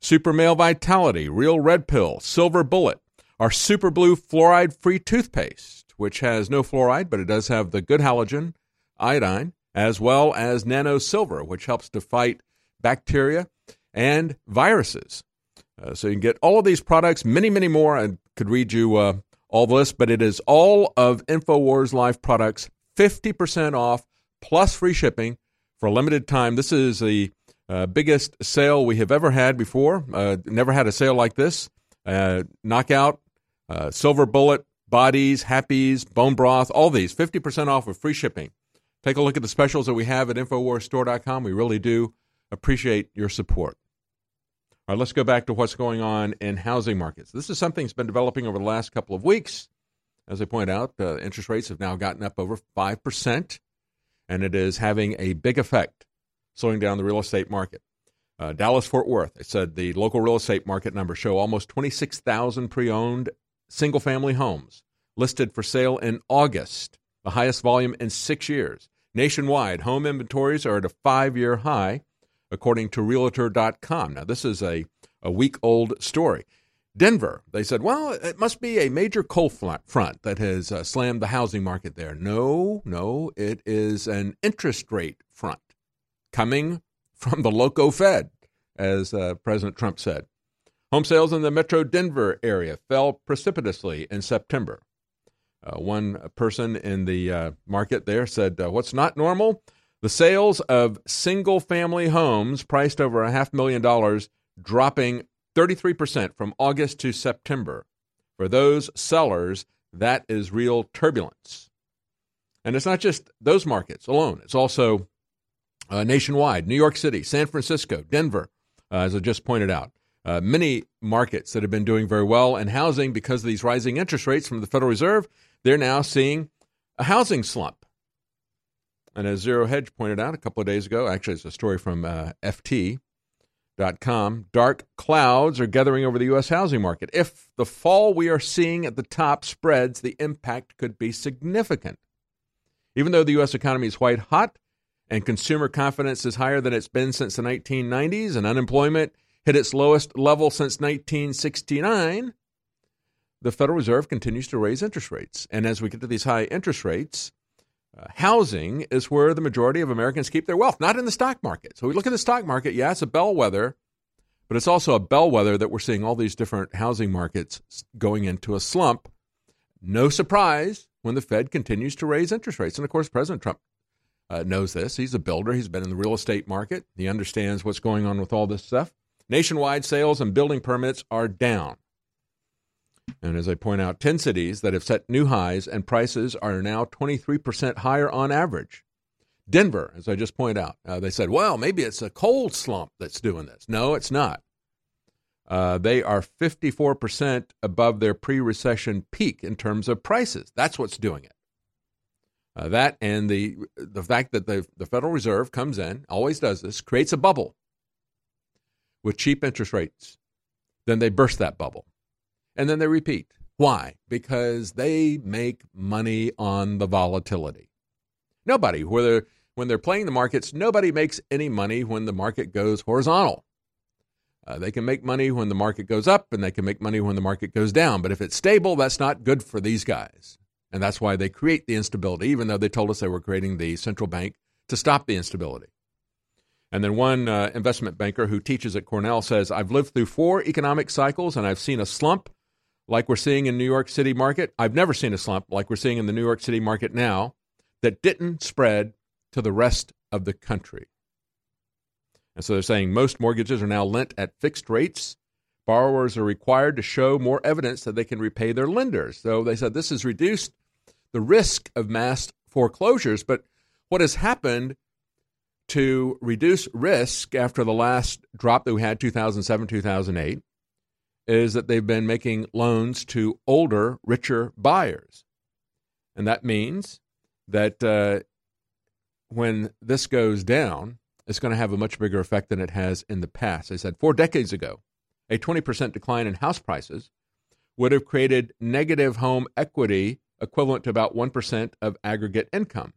Super Male Vitality, Real Red Pill, Silver Bullet, our Super Blue Fluoride Free Toothpaste, which has no fluoride, but it does have the good halogen, iodine, as well as Nano Silver, which helps to fight bacteria and viruses. Uh, so you can get all of these products, many, many more. I could read you uh, all this, but it is all of InfoWars Life products 50% off plus free shipping for a limited time. This is the uh, biggest sale we have ever had before. Uh, never had a sale like this. Uh, knockout, uh, silver bullet, bodies, happies, bone broth, all these 50% off with free shipping. Take a look at the specials that we have at InfoWarsStore.com. We really do appreciate your support. All right, let's go back to what's going on in housing markets. This is something that's been developing over the last couple of weeks. As I point out, uh, interest rates have now gotten up over 5%, and it is having a big effect, slowing down the real estate market. Uh, Dallas Fort Worth, they said the local real estate market numbers show almost 26,000 pre owned single family homes listed for sale in August, the highest volume in six years. Nationwide, home inventories are at a five year high according to Realtor.com. Now, this is a, a week old story. Denver, they said, well, it must be a major cold front that has uh, slammed the housing market there. No, no, it is an interest rate front coming from the loco Fed, as uh, President Trump said. Home sales in the metro Denver area fell precipitously in September. Uh, one person in the uh, market there said, uh, What's not normal? The sales of single family homes priced over a half million dollars dropping 33% from August to September. For those sellers, that is real turbulence. And it's not just those markets alone, it's also uh, nationwide New York City, San Francisco, Denver, uh, as I just pointed out. Uh, many markets that have been doing very well in housing because of these rising interest rates from the Federal Reserve, they're now seeing a housing slump. And as Zero Hedge pointed out a couple of days ago, actually, it's a story from uh, FT.com. Dark clouds are gathering over the U.S. housing market. If the fall we are seeing at the top spreads, the impact could be significant. Even though the U.S. economy is white hot and consumer confidence is higher than it's been since the 1990s, and unemployment hit its lowest level since 1969, the Federal Reserve continues to raise interest rates. And as we get to these high interest rates, uh, housing is where the majority of Americans keep their wealth, not in the stock market. So we look at the stock market, yeah, it's a bellwether, but it's also a bellwether that we're seeing all these different housing markets going into a slump. No surprise when the Fed continues to raise interest rates. And of course, President Trump uh, knows this. He's a builder, he's been in the real estate market, he understands what's going on with all this stuff. Nationwide sales and building permits are down. And as I point out, 10 cities that have set new highs and prices are now 23% higher on average. Denver, as I just point out, uh, they said, well, maybe it's a cold slump that's doing this. No, it's not. Uh, they are 54% above their pre recession peak in terms of prices. That's what's doing it. Uh, that and the the fact that the, the Federal Reserve comes in, always does this, creates a bubble with cheap interest rates. Then they burst that bubble and then they repeat. Why? Because they make money on the volatility. Nobody, whether when they're playing the markets, nobody makes any money when the market goes horizontal. Uh, they can make money when the market goes up, and they can make money when the market goes down. But if it's stable, that's not good for these guys. And that's why they create the instability, even though they told us they were creating the central bank to stop the instability. And then one uh, investment banker who teaches at Cornell says, I've lived through four economic cycles and I've seen a slump like we're seeing in New York City market. I've never seen a slump like we're seeing in the New York City market now that didn't spread to the rest of the country. And so they're saying most mortgages are now lent at fixed rates. Borrowers are required to show more evidence that they can repay their lenders. So they said this has reduced the risk of mass foreclosures. But what has happened to reduce risk after the last drop that we had, 2007, 2008, is that they've been making loans to older, richer buyers. And that means that uh, when this goes down, it's going to have a much bigger effect than it has in the past. They said four decades ago, a 20% decline in house prices would have created negative home equity equivalent to about 1% of aggregate income.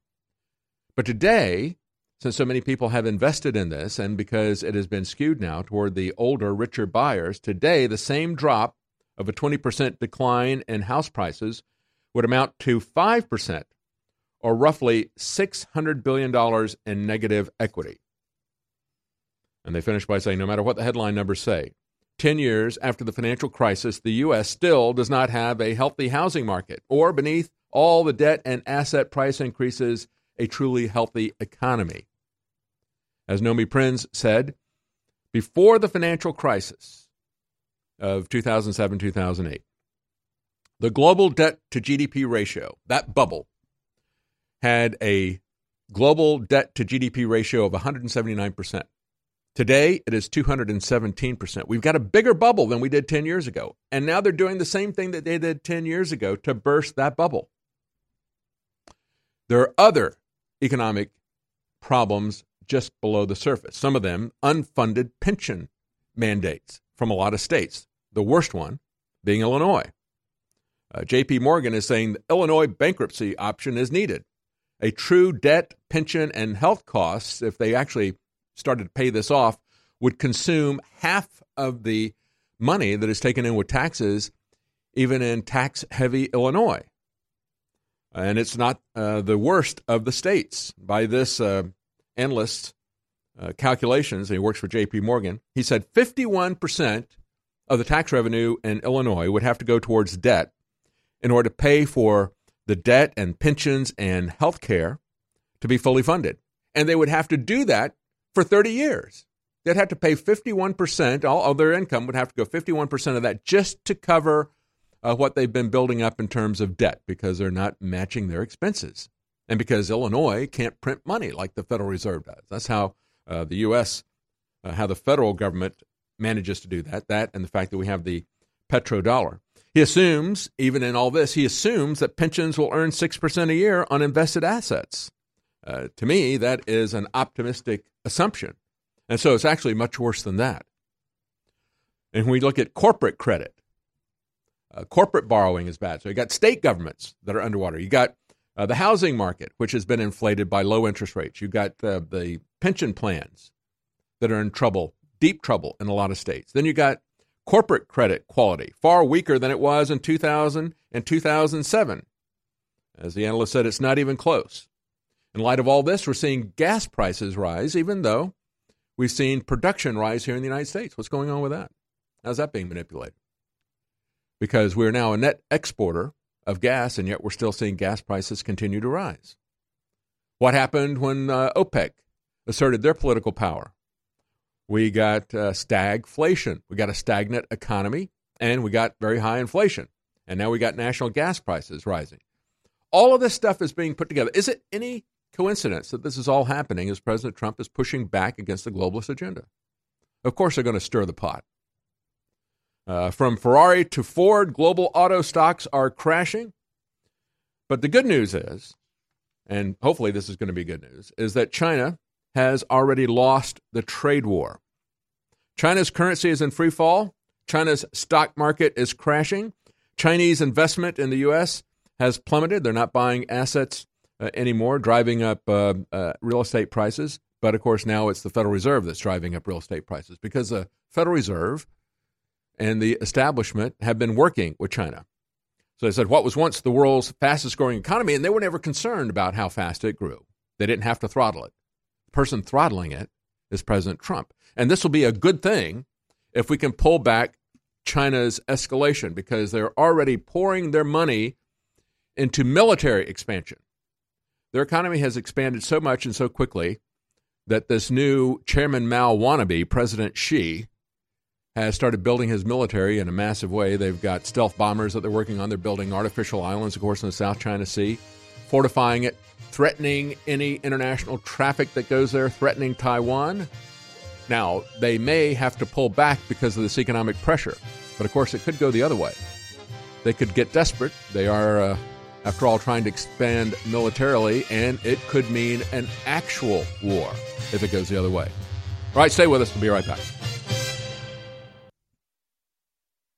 But today, since so many people have invested in this and because it has been skewed now toward the older, richer buyers, today the same drop of a 20% decline in house prices would amount to 5%, or roughly $600 billion in negative equity. And they finish by saying no matter what the headline numbers say, 10 years after the financial crisis, the U.S. still does not have a healthy housing market, or beneath all the debt and asset price increases, a truly healthy economy. As Nomi Prins said, before the financial crisis of 2007 2008, the global debt to GDP ratio, that bubble, had a global debt to GDP ratio of 179%. Today, it is 217%. We've got a bigger bubble than we did 10 years ago. And now they're doing the same thing that they did 10 years ago to burst that bubble. There are other economic problems just below the surface. Some of them unfunded pension mandates from a lot of states. The worst one being Illinois. Uh, JP Morgan is saying the Illinois bankruptcy option is needed. A true debt, pension, and health costs, if they actually started to pay this off, would consume half of the money that is taken in with taxes, even in tax heavy Illinois. And it's not uh, the worst of the states. By this uh, analyst's uh, calculations, he works for JP Morgan, he said 51% of the tax revenue in Illinois would have to go towards debt in order to pay for the debt and pensions and health care to be fully funded. And they would have to do that for 30 years. They'd have to pay 51%, all of their income would have to go 51% of that just to cover uh, what they've been building up in terms of debt because they're not matching their expenses. And because Illinois can't print money like the Federal Reserve does. That's how uh, the U.S., uh, how the federal government manages to do that. That and the fact that we have the petrodollar. He assumes, even in all this, he assumes that pensions will earn 6% a year on invested assets. Uh, to me, that is an optimistic assumption. And so it's actually much worse than that. And when we look at corporate credit, uh, corporate borrowing is bad. So you got state governments that are underwater. You got uh, the housing market, which has been inflated by low interest rates. You've got the pension plans that are in trouble, deep trouble in a lot of states. Then you got corporate credit quality, far weaker than it was in 2000 and 2007. As the analyst said, it's not even close. In light of all this, we're seeing gas prices rise, even though we've seen production rise here in the United States. What's going on with that? How's that being manipulated? Because we're now a net exporter of gas, and yet we're still seeing gas prices continue to rise. What happened when uh, OPEC asserted their political power? We got uh, stagflation. We got a stagnant economy, and we got very high inflation. And now we got national gas prices rising. All of this stuff is being put together. Is it any coincidence that this is all happening as President Trump is pushing back against the globalist agenda? Of course, they're going to stir the pot. Uh, from Ferrari to Ford, global auto stocks are crashing. But the good news is, and hopefully this is going to be good news, is that China has already lost the trade war. China's currency is in free fall. China's stock market is crashing. Chinese investment in the U.S. has plummeted. They're not buying assets uh, anymore, driving up uh, uh, real estate prices. But of course, now it's the Federal Reserve that's driving up real estate prices because the Federal Reserve and the establishment have been working with China. So they said what was once the world's fastest growing economy, and they were never concerned about how fast it grew. They didn't have to throttle it The person throttling it is President Trump. And this will be a good thing if we can pull back China's escalation because they're already pouring their money into military expansion. Their economy has expanded so much and so quickly that this new Chairman Mao wannabe, President Xi, has started building his military in a massive way. They've got stealth bombers that they're working on. They're building artificial islands, of course, in the South China Sea, fortifying it threatening any international traffic that goes there, threatening Taiwan. Now, they may have to pull back because of this economic pressure, but of course, it could go the other way. They could get desperate. They are, uh, after all, trying to expand militarily, and it could mean an actual war if it goes the other way. All right, stay with us. We'll be right back.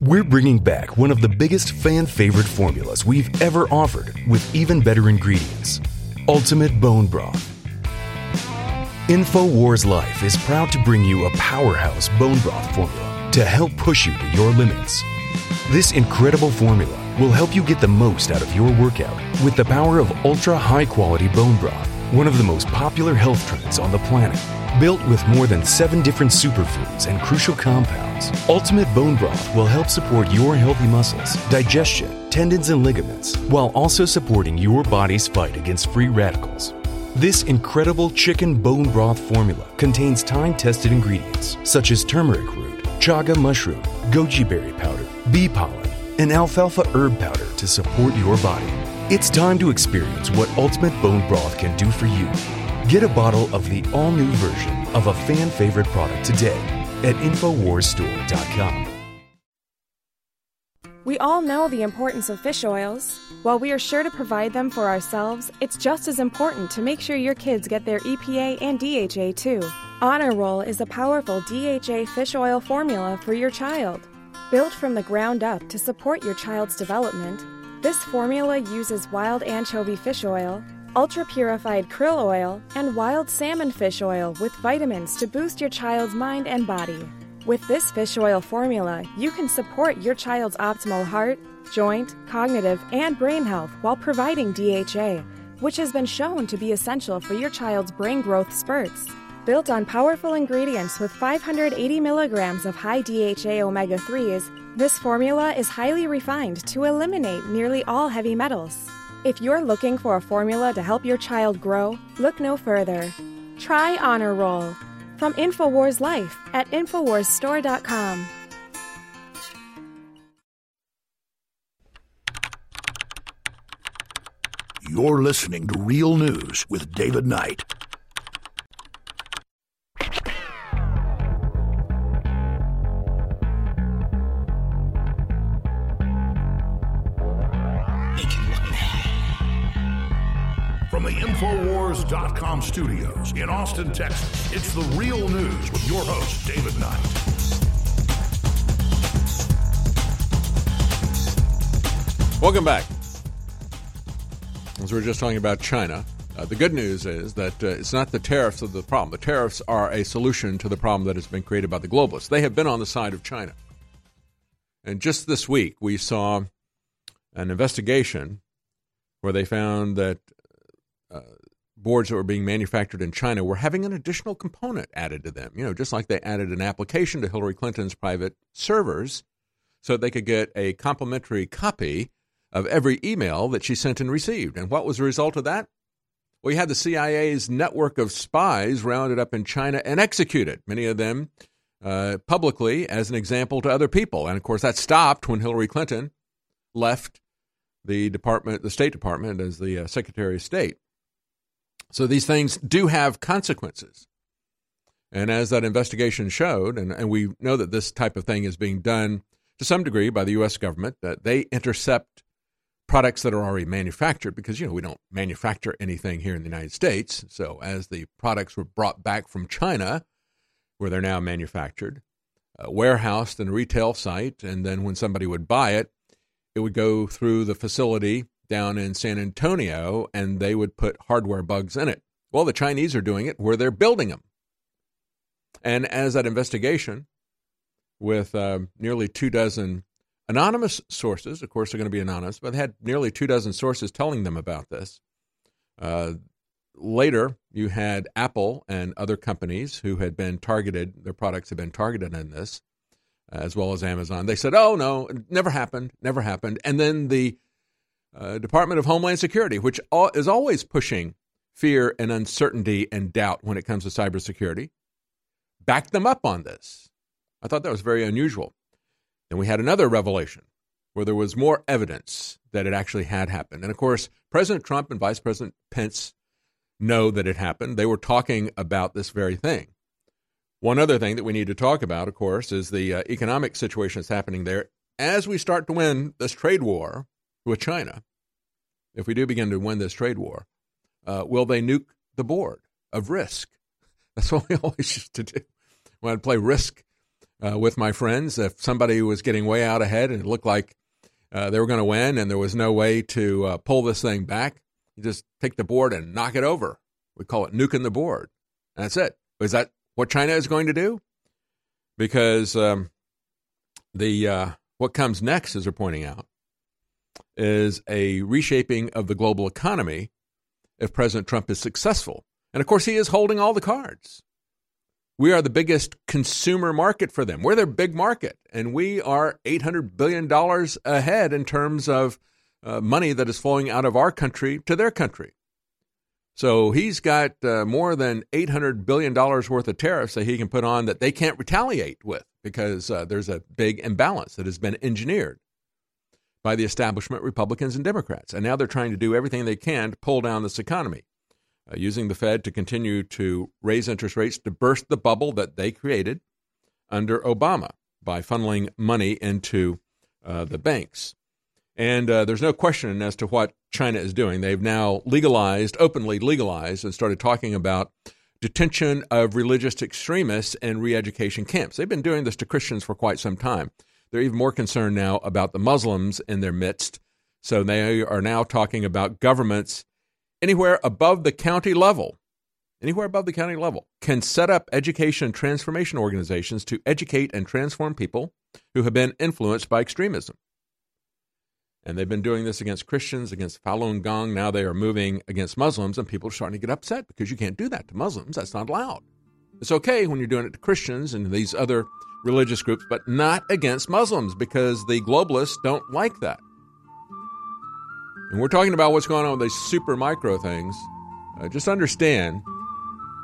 We're bringing back one of the biggest fan favorite formulas we've ever offered with even better ingredients. Ultimate Bone Broth. InfoWars Life is proud to bring you a powerhouse bone broth formula to help push you to your limits. This incredible formula will help you get the most out of your workout with the power of ultra high quality bone broth, one of the most popular health trends on the planet. Built with more than seven different superfoods and crucial compounds. Ultimate Bone Broth will help support your healthy muscles, digestion, tendons, and ligaments, while also supporting your body's fight against free radicals. This incredible chicken bone broth formula contains time tested ingredients such as turmeric root, chaga mushroom, goji berry powder, bee pollen, and alfalfa herb powder to support your body. It's time to experience what Ultimate Bone Broth can do for you. Get a bottle of the all new version of a fan favorite product today at InfoWarsStore.com. We all know the importance of fish oils. While we are sure to provide them for ourselves, it's just as important to make sure your kids get their EPA and DHA too. Honor Roll is a powerful DHA fish oil formula for your child. Built from the ground up to support your child's development, this formula uses wild anchovy fish oil, ultra purified krill oil, and wild salmon fish oil with vitamins to boost your child's mind and body. With this fish oil formula, you can support your child's optimal heart, joint, cognitive, and brain health while providing DHA, which has been shown to be essential for your child's brain growth spurts. Built on powerful ingredients with 580 milligrams of high DHA omega 3s, this formula is highly refined to eliminate nearly all heavy metals. If you're looking for a formula to help your child grow, look no further. Try Honor Roll from InfoWars Life at InfoWarsStore.com. You're listening to Real News with David Knight. Studios in Austin, Texas, it's the Real News with your host, David Knight. Welcome back. As we were just talking about China, uh, the good news is that uh, it's not the tariffs of the problem. The tariffs are a solution to the problem that has been created by the globalists. They have been on the side of China. And just this week, we saw an investigation where they found that uh, boards that were being manufactured in China were having an additional component added to them. You know, just like they added an application to Hillary Clinton's private servers so they could get a complimentary copy of every email that she sent and received. And what was the result of that? Well, you had the CIA's network of spies rounded up in China and executed, many of them uh, publicly as an example to other people. And of course, that stopped when Hillary Clinton left the department, the State Department, as the uh, Secretary of State. So these things do have consequences. And as that investigation showed, and, and we know that this type of thing is being done to some degree by the U.S. government, that they intercept products that are already manufactured because, you know, we don't manufacture anything here in the United States. So as the products were brought back from China, where they're now manufactured, uh, warehoused in a retail site, and then when somebody would buy it, it would go through the facility down in San Antonio and they would put hardware bugs in it. Well, the Chinese are doing it where they're building them. And as that investigation with uh, nearly two dozen anonymous sources, of course, they're going to be anonymous, but they had nearly two dozen sources telling them about this. Uh, later, you had Apple and other companies who had been targeted, their products had been targeted in this, as well as Amazon. They said, oh, no, it never happened, never happened. And then the uh, Department of Homeland Security, which is always pushing fear and uncertainty and doubt when it comes to cybersecurity, backed them up on this. I thought that was very unusual. Then we had another revelation where there was more evidence that it actually had happened. And of course, President Trump and Vice President Pence know that it happened. They were talking about this very thing. One other thing that we need to talk about, of course, is the uh, economic situation that's happening there. As we start to win this trade war with China, if we do begin to win this trade war, uh, will they nuke the board of risk? That's what we always used to do. When I'd play risk uh, with my friends, if somebody was getting way out ahead and it looked like uh, they were going to win and there was no way to uh, pull this thing back, you just take the board and knock it over. We call it nuking the board. That's it. Is that what China is going to do? Because um, the uh, what comes next, as they're pointing out, is a reshaping of the global economy if President Trump is successful. And of course, he is holding all the cards. We are the biggest consumer market for them. We're their big market, and we are $800 billion ahead in terms of uh, money that is flowing out of our country to their country. So he's got uh, more than $800 billion worth of tariffs that he can put on that they can't retaliate with because uh, there's a big imbalance that has been engineered by the establishment Republicans and Democrats. And now they're trying to do everything they can to pull down this economy uh, using the Fed to continue to raise interest rates to burst the bubble that they created under Obama by funneling money into uh, the banks. And uh, there's no question as to what China is doing. They've now legalized, openly legalized, and started talking about detention of religious extremists and re education camps. They've been doing this to Christians for quite some time. They're even more concerned now about the Muslims in their midst. So they are now talking about governments anywhere above the county level, anywhere above the county level, can set up education transformation organizations to educate and transform people who have been influenced by extremism. And they've been doing this against Christians, against Falun Gong. Now they are moving against Muslims, and people are starting to get upset because you can't do that to Muslims. That's not allowed. It's okay when you're doing it to Christians and these other religious groups, but not against Muslims because the globalists don't like that. And we're talking about what's going on with these super micro things. Uh, just understand,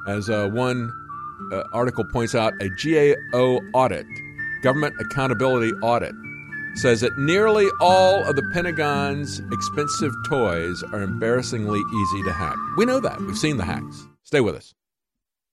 as uh, one uh, article points out, a GAO audit, government accountability audit, says that nearly all of the Pentagon's expensive toys are embarrassingly easy to hack. We know that. We've seen the hacks. Stay with us.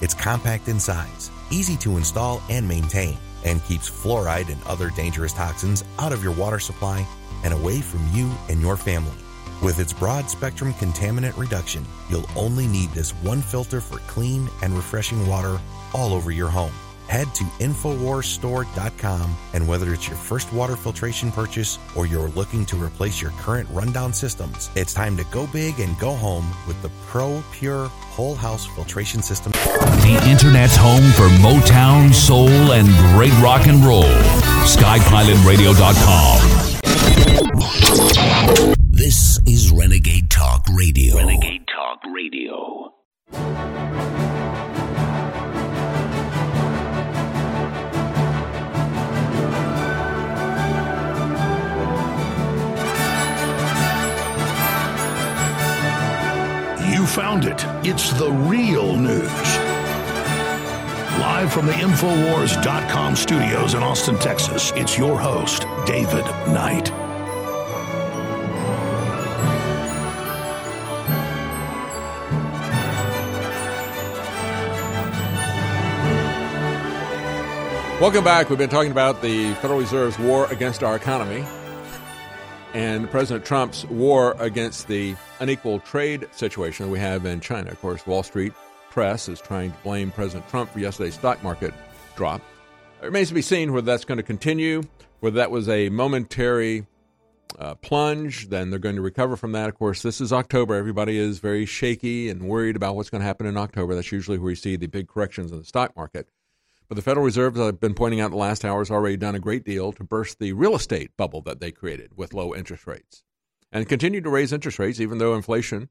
It's compact in size, easy to install and maintain, and keeps fluoride and other dangerous toxins out of your water supply and away from you and your family. With its broad spectrum contaminant reduction, you'll only need this one filter for clean and refreshing water all over your home. Head to InfoWarsStore.com and whether it's your first water filtration purchase or you're looking to replace your current rundown systems, it's time to go big and go home with the Pro Pure Whole House Filtration System. The Internet's home for Motown, Soul, and great rock and roll. SkyPilotRadio.com. This is Renegade Talk Radio. Renegade Talk Radio. Found it. It's the real news. Live from the Infowars.com studios in Austin, Texas, it's your host, David Knight. Welcome back. We've been talking about the Federal Reserve's war against our economy and President Trump's war against the unequal trade situation we have in China. Of course, Wall Street press is trying to blame President Trump for yesterday's stock market drop. It remains to be seen whether that's going to continue, whether that was a momentary uh, plunge, then they're going to recover from that. Of course, this is October. Everybody is very shaky and worried about what's going to happen in October. That's usually where you see the big corrections in the stock market. But the Federal Reserve, as I've been pointing out in the last hour, has already done a great deal to burst the real estate bubble that they created with low interest rates and continue to raise interest rates, even though inflation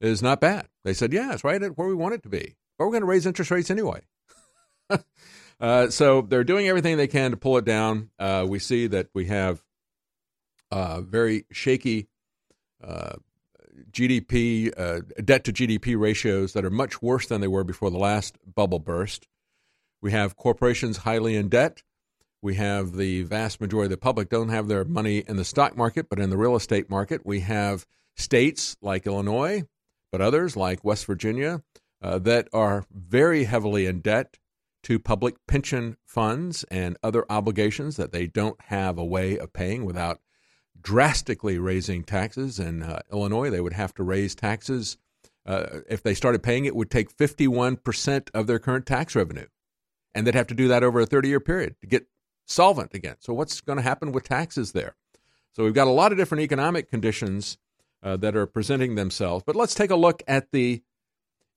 is not bad. They said, yeah, it's right at where we want it to be, but we're going to raise interest rates anyway. uh, so they're doing everything they can to pull it down. Uh, we see that we have uh, very shaky uh, GDP, uh, debt to GDP ratios that are much worse than they were before the last bubble burst. We have corporations highly in debt. We have the vast majority of the public don't have their money in the stock market, but in the real estate market. We have states like Illinois, but others like West Virginia uh, that are very heavily in debt to public pension funds and other obligations that they don't have a way of paying without drastically raising taxes. In uh, Illinois, they would have to raise taxes. Uh, if they started paying it, would take 51% of their current tax revenue and they'd have to do that over a 30 year period to get solvent again. So, what's going to happen with taxes there? So, we've got a lot of different economic conditions uh, that are presenting themselves. But let's take a look at the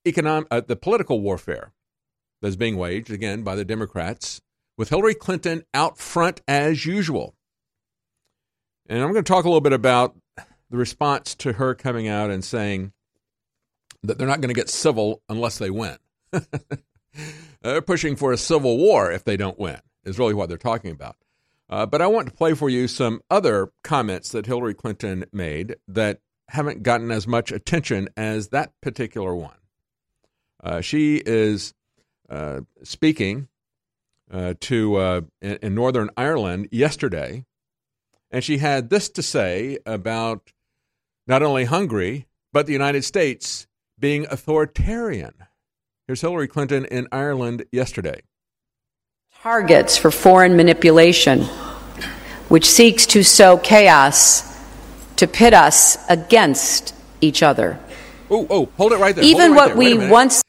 economic, uh, the political warfare that's being waged again by the Democrats with Hillary Clinton out front as usual. And I'm going to talk a little bit about the response to her coming out and saying that they're not going to get civil unless they win. they're pushing for a civil war if they don't win, is really what they're talking about. Uh, but I want to play for you some other comments that Hillary Clinton made that haven't gotten as much attention as that particular one. Uh, she is uh, speaking uh, to uh, in, in, Northern Ireland yesterday, and she had this to say about not only Hungary but the United States being authoritarian. Here's Hillary Clinton in Ireland yesterday. Targets for foreign manipulation, which seeks to sow chaos to pit us against each other. Oh, oh, hold it right there. Even right what there. we once.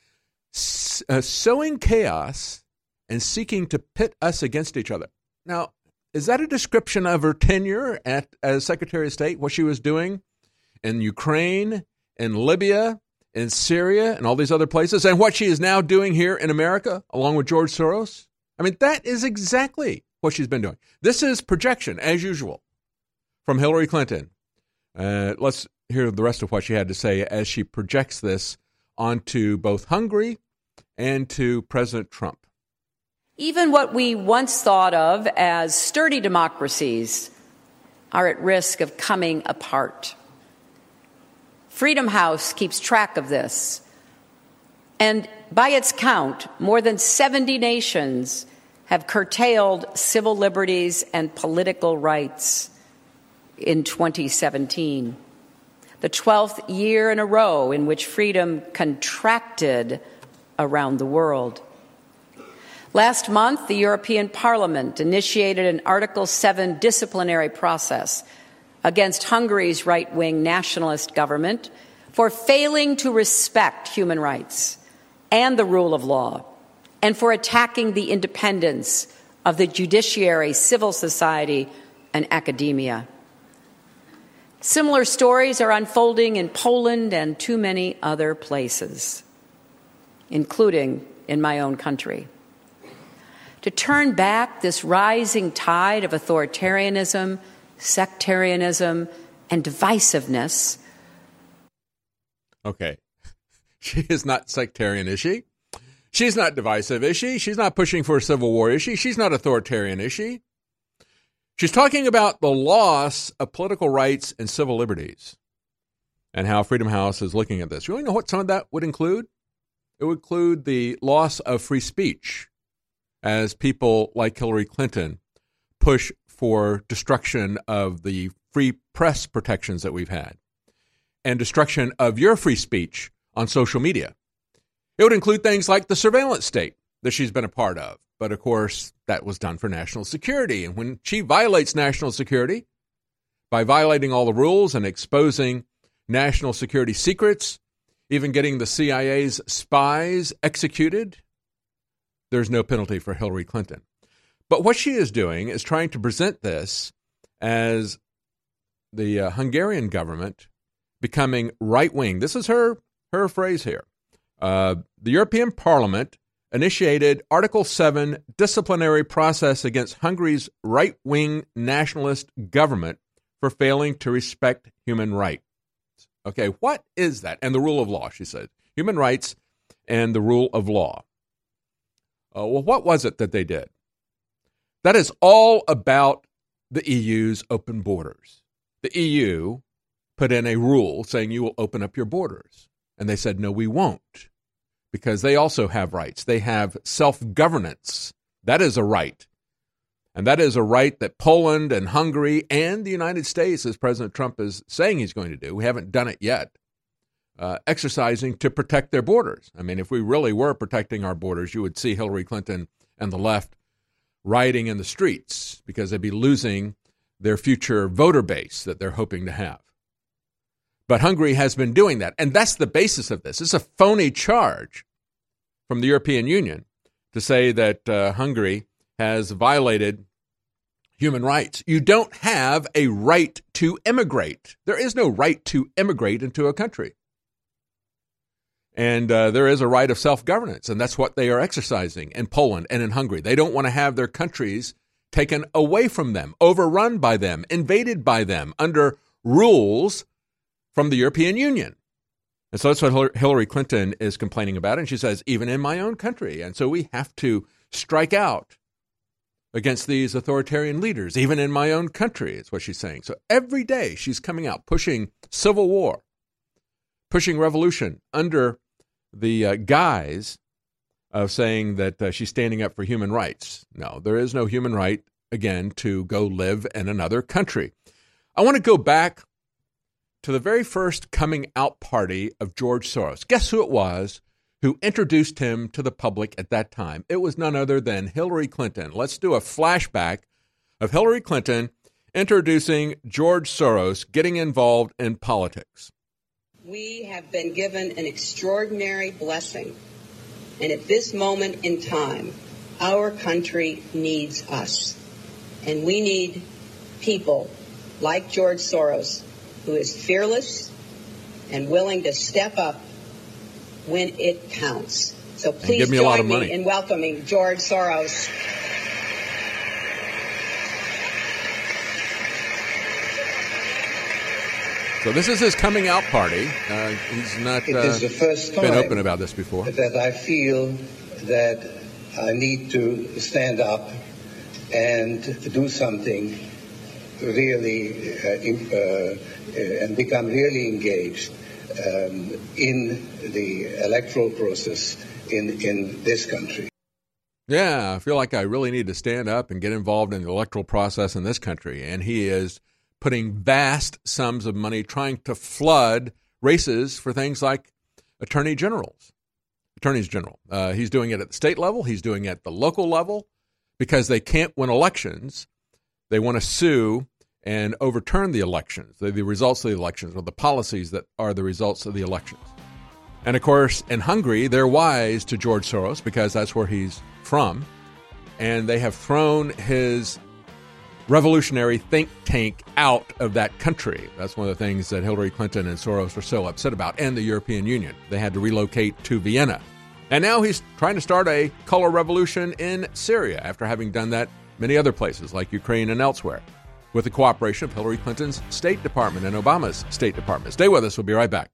S- uh, sowing chaos and seeking to pit us against each other. Now, is that a description of her tenure at, as Secretary of State, what she was doing in Ukraine, in Libya, in Syria, and all these other places, and what she is now doing here in America, along with George Soros? I mean, that is exactly what she's been doing. This is projection, as usual, from Hillary Clinton. Uh, let's hear the rest of what she had to say as she projects this onto both Hungary and to President Trump. Even what we once thought of as sturdy democracies are at risk of coming apart. Freedom House keeps track of this. And by its count, more than 70 nations have curtailed civil liberties and political rights in 2017. The 12th year in a row in which freedom contracted around the world. Last month, the European Parliament initiated an Article 7 disciplinary process against Hungary's right wing nationalist government for failing to respect human rights and the rule of law, and for attacking the independence of the judiciary, civil society, and academia. Similar stories are unfolding in Poland and too many other places, including in my own country to turn back this rising tide of authoritarianism, sectarianism, and divisiveness. Okay. She is not sectarian, is she? She's not divisive, is she? She's not pushing for a civil war, is she? She's not authoritarian, is she? She's talking about the loss of political rights and civil liberties and how Freedom House is looking at this. You really know what some of that would include? It would include the loss of free speech as people like Hillary Clinton push for destruction of the free press protections that we've had and destruction of your free speech on social media. It would include things like the surveillance state that she's been a part of. But of course, that was done for national security. And when she violates national security by violating all the rules and exposing national security secrets, even getting the CIA's spies executed, there's no penalty for Hillary Clinton. But what she is doing is trying to present this as the uh, Hungarian government becoming right wing. This is her her phrase here. Uh, the European Parliament initiated Article 7 disciplinary process against Hungary's right wing nationalist government for failing to respect human rights. Okay, what is that? And the rule of law, she said. Human rights and the rule of law. Uh, well, what was it that they did? That is all about the EU's open borders. The EU put in a rule saying you will open up your borders. And they said, no, we won't, because they also have rights. They have self governance. That is a right. And that is a right that Poland and Hungary and the United States, as President Trump is saying he's going to do, we haven't done it yet, uh, exercising to protect their borders. I mean, if we really were protecting our borders, you would see Hillary Clinton and the left rioting in the streets because they'd be losing their future voter base that they're hoping to have. But Hungary has been doing that. And that's the basis of this. It's a phony charge from the European Union to say that uh, Hungary has violated human rights. You don't have a right to immigrate. There is no right to immigrate into a country. And uh, there is a right of self governance, and that's what they are exercising in Poland and in Hungary. They don't want to have their countries taken away from them, overrun by them, invaded by them under rules from the European Union. And so that's what Hillary Clinton is complaining about. And she says, even in my own country. And so we have to strike out against these authoritarian leaders, even in my own country, is what she's saying. So every day she's coming out pushing civil war, pushing revolution under the uh, guise of saying that uh, she's standing up for human rights. No, there is no human right, again, to go live in another country. I want to go back to the very first coming out party of George Soros. Guess who it was who introduced him to the public at that time? It was none other than Hillary Clinton. Let's do a flashback of Hillary Clinton introducing George Soros getting involved in politics. We have been given an extraordinary blessing. And at this moment in time, our country needs us. And we need people like George Soros, who is fearless and willing to step up when it counts. So please join me in welcoming George Soros. So this is his coming out party. Uh, he's not it is uh, the first been open about this before. That I feel that I need to stand up and do something really uh, uh, uh, and become really engaged um, in the electoral process in, in this country. Yeah, I feel like I really need to stand up and get involved in the electoral process in this country. And he is putting vast sums of money trying to flood races for things like attorney generals, attorneys general. Uh, he's doing it at the state level. He's doing it at the local level because they can't win elections. They want to sue and overturn the elections, the, the results of the elections, or the policies that are the results of the elections. And of course, in Hungary, they're wise to George Soros because that's where he's from. And they have thrown his revolutionary think tank out of that country. That's one of the things that Hillary Clinton and Soros were so upset about, and the European Union. They had to relocate to Vienna. And now he's trying to start a color revolution in Syria after having done that many other places like Ukraine and elsewhere with the cooperation of Hillary Clinton's State Department and Obama's State Department. Stay with us. We'll be right back.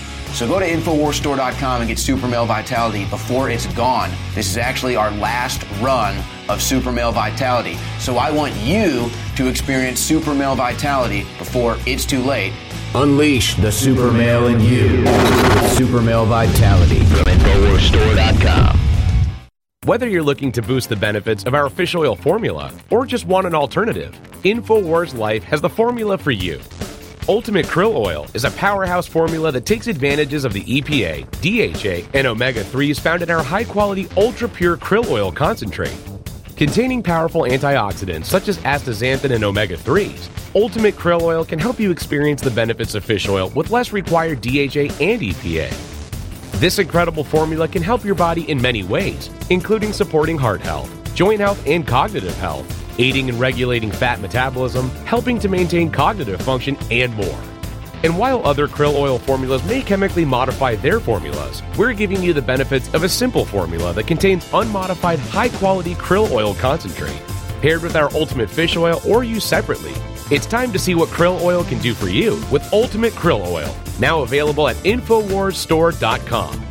So go to InfoWarsStore.com and get Super Male Vitality before it's gone. This is actually our last run of Super Male Vitality. So I want you to experience Super Male Vitality before it's too late. Unleash the super male in you with Super Male Vitality from InfoWarsStore.com. Whether you're looking to boost the benefits of our fish oil formula or just want an alternative, InfoWars Life has the formula for you. Ultimate Krill Oil is a powerhouse formula that takes advantages of the EPA, DHA, and omega 3s found in our high quality ultra pure krill oil concentrate. Containing powerful antioxidants such as astaxanthin and omega 3s, Ultimate Krill Oil can help you experience the benefits of fish oil with less required DHA and EPA. This incredible formula can help your body in many ways, including supporting heart health, joint health, and cognitive health aiding and regulating fat metabolism, helping to maintain cognitive function, and more. And while other krill oil formulas may chemically modify their formulas, we're giving you the benefits of a simple formula that contains unmodified high quality krill oil concentrate. Paired with our Ultimate Fish Oil or used separately, it's time to see what krill oil can do for you with Ultimate Krill Oil, now available at InfoWarsStore.com.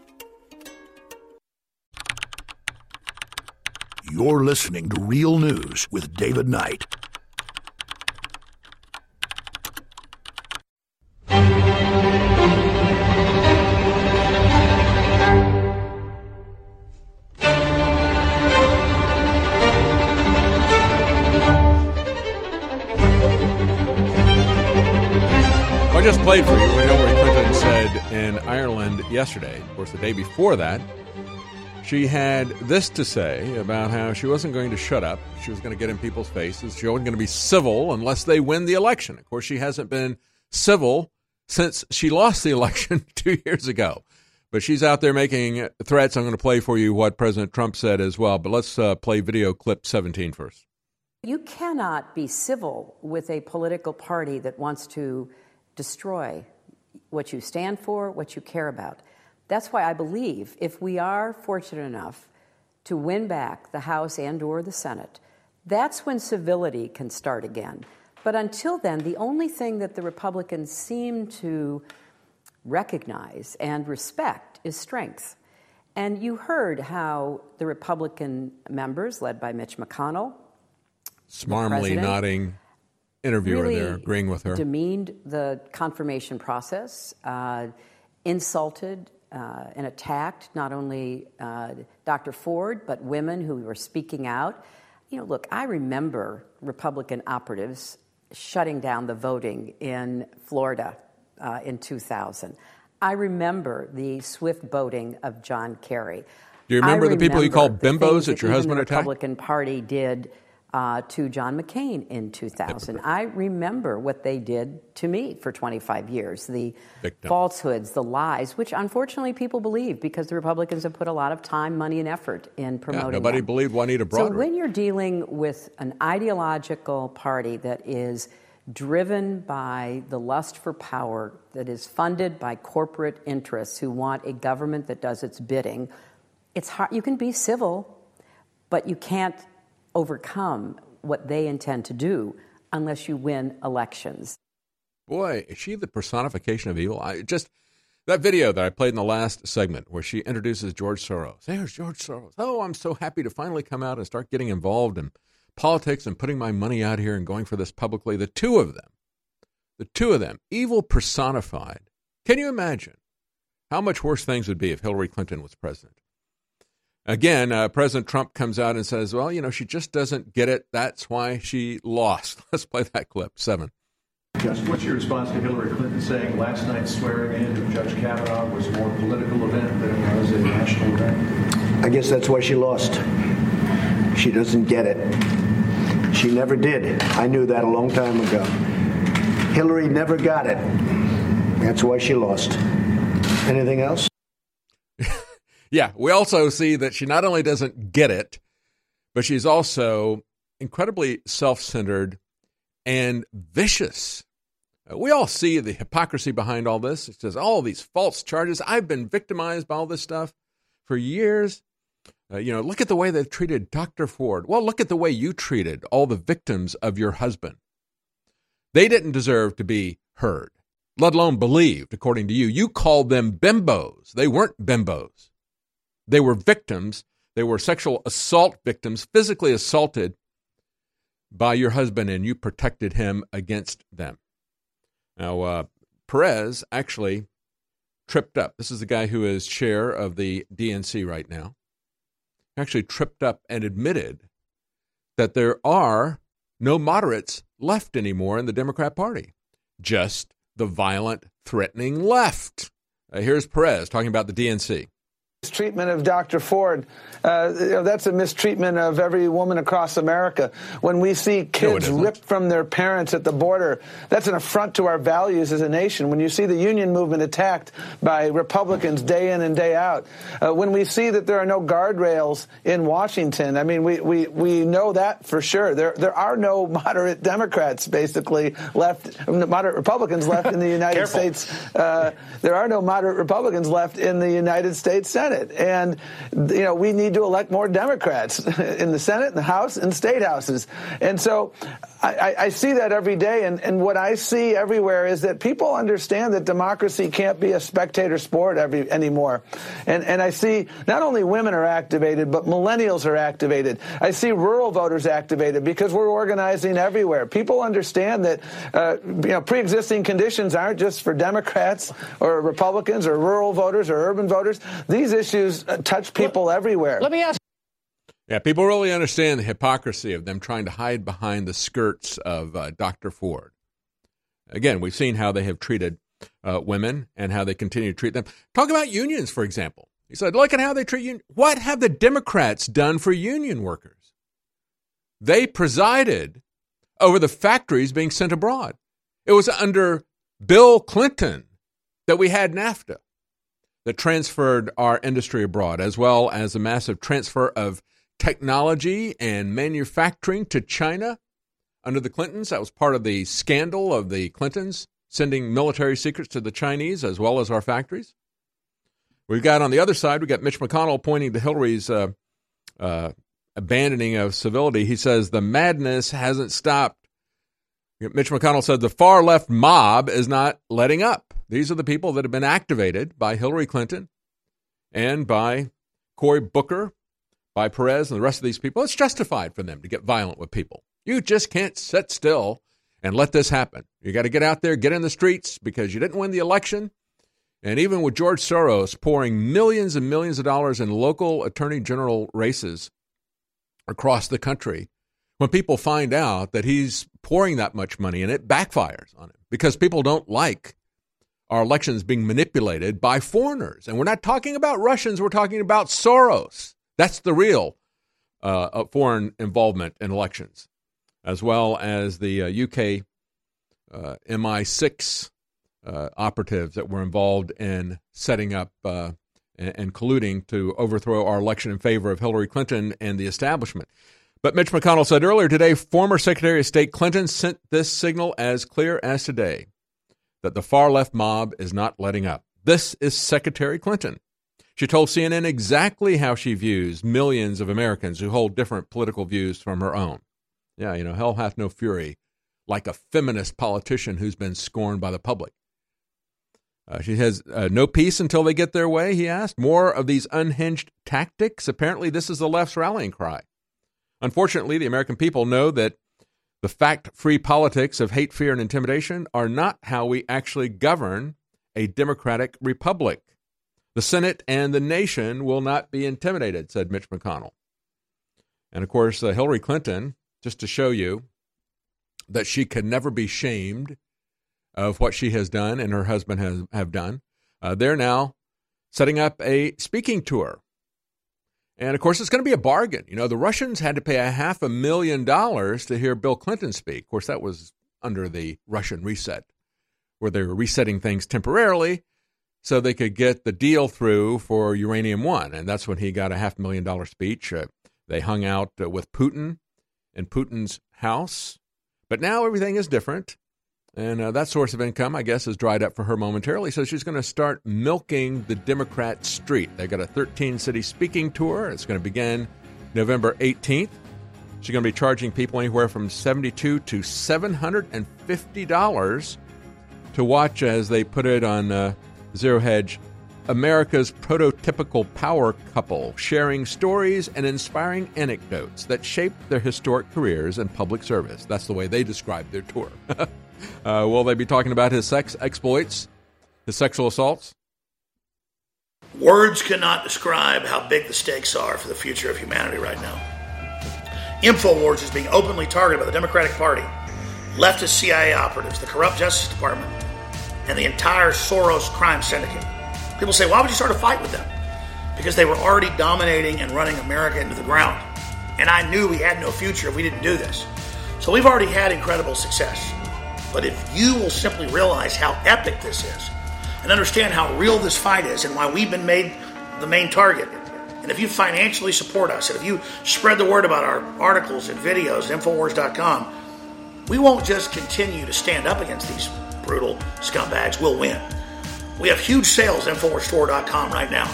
You're listening to Real News with David Knight. I just played for you Hillary Clinton said in Ireland yesterday. Of course, the day before that, she had this to say about how she wasn't going to shut up. She was going to get in people's faces. She wasn't going to be civil unless they win the election. Of course, she hasn't been civil since she lost the election two years ago. But she's out there making threats. I'm going to play for you what President Trump said as well. But let's uh, play video clip 17 first. You cannot be civil with a political party that wants to destroy what you stand for, what you care about. That's why I believe if we are fortunate enough to win back the House and or the Senate, that's when civility can start again. But until then, the only thing that the Republicans seem to recognize and respect is strength. And you heard how the Republican members, led by Mitch McConnell, Smarmly nodding, interviewer really there, agreeing with her. demeaned the confirmation process, uh, insulted uh, and attacked not only uh, Dr. Ford, but women who were speaking out. You know, look, I remember Republican operatives shutting down the voting in Florida uh, in 2000. I remember the swift boating of John Kerry. Do you remember the people you called bimbos things that your husband the attacked? Republican Party did uh, to John McCain in 2000. I remember what they did to me for 25 years the Victim. falsehoods, the lies, which unfortunately people believe because the Republicans have put a lot of time, money, and effort in Yeah, promoting nobody them. believed Juanita Broaddrick. So when you're dealing with an ideological party that is driven by the lust for power, that is funded by corporate interests who want a government that does its bidding, it's hard. You can be civil, but you can't overcome what they intend to do unless you win elections. Boy, is she the personification of evil? I just that video that I played in the last segment where she introduces George Soros. There's George Soros. Oh, I'm so happy to finally come out and start getting involved in politics and putting my money out here and going for this publicly. The two of them, the two of them, evil personified. Can you imagine how much worse things would be if Hillary Clinton was president? Again, uh, President Trump comes out and says, well, you know, she just doesn't get it. That's why she lost. Let's play that clip. Seven. Yes, what's your response to Hillary Clinton saying last night's swearing in of Judge Kavanaugh was a more political event than it was a national event? I guess that's why she lost. She doesn't get it. She never did. I knew that a long time ago. Hillary never got it. That's why she lost. Anything else? Yeah, we also see that she not only doesn't get it, but she's also incredibly self centered and vicious. Uh, we all see the hypocrisy behind all this. It says all these false charges. I've been victimized by all this stuff for years. Uh, you know, look at the way they've treated Dr. Ford. Well, look at the way you treated all the victims of your husband. They didn't deserve to be heard, let alone believed, according to you. You called them bimbos. They weren't bimbos. They were victims. They were sexual assault victims, physically assaulted by your husband, and you protected him against them. Now, uh, Perez actually tripped up. This is the guy who is chair of the DNC right now. Actually, tripped up and admitted that there are no moderates left anymore in the Democrat Party, just the violent, threatening left. Uh, here's Perez talking about the DNC mistreatment of Dr. Ford. Uh, you know, that's a mistreatment of every woman across America. When we see kids no, ripped from their parents at the border, that's an affront to our values as a nation. When you see the union movement attacked by Republicans day in and day out, uh, when we see that there are no guardrails in Washington, I mean, we, we, we know that for sure. There, there are no moderate Democrats basically left, moderate Republicans left in the United States. Uh, there are no moderate Republicans left in the United States Senate. Senate. And, you know, we need to elect more Democrats in the Senate, in the House, and state houses. And so I, I see that every day. And, and what I see everywhere is that people understand that democracy can't be a spectator sport every, anymore. And, and I see not only women are activated, but millennials are activated. I see rural voters activated because we're organizing everywhere. People understand that, uh, you know, pre-existing conditions aren't just for Democrats or Republicans or rural voters or urban voters. These issues uh, touch people let, everywhere. Let me ask. Yeah, people really understand the hypocrisy of them trying to hide behind the skirts of uh, Dr. Ford. Again, we've seen how they have treated uh, women and how they continue to treat them. Talk about unions, for example. He said, look at how they treat unions. What have the Democrats done for union workers? They presided over the factories being sent abroad. It was under Bill Clinton that we had NAFTA that transferred our industry abroad, as well as a massive transfer of technology and manufacturing to China under the Clintons. That was part of the scandal of the Clintons sending military secrets to the Chinese as well as our factories. We've got on the other side, we've got Mitch McConnell pointing to Hillary's uh, uh, abandoning of civility. He says the madness hasn't stopped. Mitch McConnell said the far left mob is not letting up. These are the people that have been activated by Hillary Clinton and by Cory Booker, by Perez, and the rest of these people. It's justified for them to get violent with people. You just can't sit still and let this happen. You got to get out there, get in the streets because you didn't win the election. And even with George Soros pouring millions and millions of dollars in local attorney general races across the country, when people find out that he's pouring that much money and it backfires on him because people don't like our elections being manipulated by foreigners. And we're not talking about Russians, we're talking about Soros. That's the real uh, uh foreign involvement in elections, as well as the uh, UK uh, MI6 uh, operatives that were involved in setting up uh, and, and colluding to overthrow our election in favor of Hillary Clinton and the establishment. But Mitch McConnell said earlier today, former Secretary of State Clinton sent this signal as clear as today that the far left mob is not letting up. This is Secretary Clinton. She told CNN exactly how she views millions of Americans who hold different political views from her own. Yeah, you know, hell hath no fury like a feminist politician who's been scorned by the public. Uh, she has uh, no peace until they get their way, he asked. More of these unhinged tactics? Apparently, this is the left's rallying cry. Unfortunately, the American people know that the fact free politics of hate, fear, and intimidation are not how we actually govern a democratic republic. The Senate and the nation will not be intimidated, said Mitch McConnell. And of course, uh, Hillary Clinton, just to show you that she can never be shamed of what she has done and her husband has have done, uh, they're now setting up a speaking tour And of course, it's going to be a bargain. You know, the Russians had to pay a half a million dollars to hear Bill Clinton speak. Of course, that was under the Russian reset, where they were resetting things temporarily so they could get the deal through for Uranium One. And that's when he got a half million dollar speech. Uh, they hung out uh, with Putin in Putin's house. But now everything is different. And uh, that source of income, I guess, has dried up for her momentarily. So she's going to start milking the Democrat street. They got a 13 city speaking tour. It's going to begin November 18th. She's going to be charging people anywhere from 72 to $750 to watch as they put it on uh, Zero Hedge America's prototypical power couple, sharing stories and inspiring anecdotes that shaped their historic careers in public service. That's the way they described their tour. uh, will they be talking about his sex exploits, his sexual assaults? Words cannot describe how big the stakes are for the future of humanity right now. InfoWars is being openly targeted by the Democratic Party, leftist CIA operatives, the corrupt Justice Department, and the entire Soros crime syndicate. People say, why would you start a fight with them? Because they were already dominating and running America into the ground. And I knew we had no future if we didn't do this. So we've already had incredible success. But if you will simply realize how epic this is and understand how real this fight is and why we've been made the main target, and if you financially support us, and if you spread the word about our articles and videos Infowars.com, we won't just continue to stand up against these brutal scumbags, we'll win. We have huge sales at InfoWarsStore.com right now.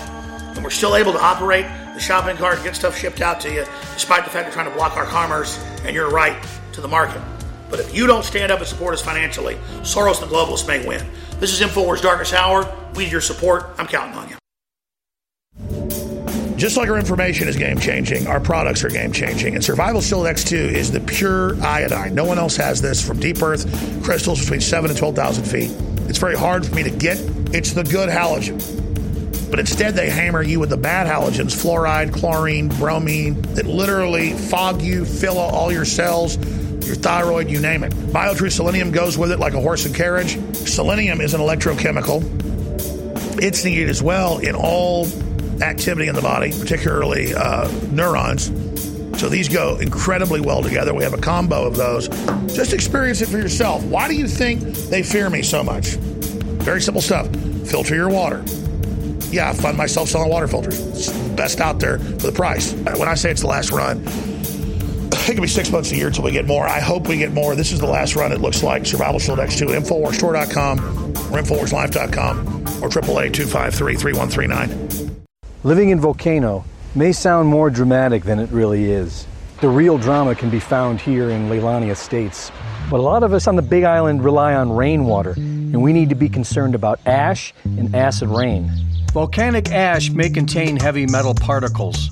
And we're still able to operate the shopping cart and get stuff shipped out to you, despite the fact they're trying to block our commerce and your right to the market. But if you don't stand up and support us financially, Soros and the globalists may win. This is InfoWars Darkest Hour. We need your support. I'm counting on you. Just like our information is game changing, our products are game changing. And Survival Shield X2 is the pure iodine. No one else has this from deep earth crystals between 7 and 12,000 feet. It's very hard for me to get. It's the good halogen. But instead, they hammer you with the bad halogens fluoride, chlorine, bromine that literally fog you, fill all your cells, your thyroid, you name it. BioTrue Selenium goes with it like a horse and carriage. Selenium is an electrochemical. It's needed as well in all activity in the body, particularly uh, neurons. So these go incredibly well together. We have a combo of those. Just experience it for yourself. Why do you think they fear me so much? Very simple stuff. Filter your water. Yeah, I find myself selling water filters. It's best out there for the price. When I say it's the last run, it could be six months a year until we get more. I hope we get more. This is the last run, it looks like. Survival Shield X2, InfoWarsStore.com or InfoWarsLife.com or 888 253 3139. Living in Volcano may sound more dramatic than it really is. The real drama can be found here in Leilani Estates. But a lot of us on the Big Island rely on rainwater, and we need to be concerned about ash and acid rain. Volcanic ash may contain heavy metal particles,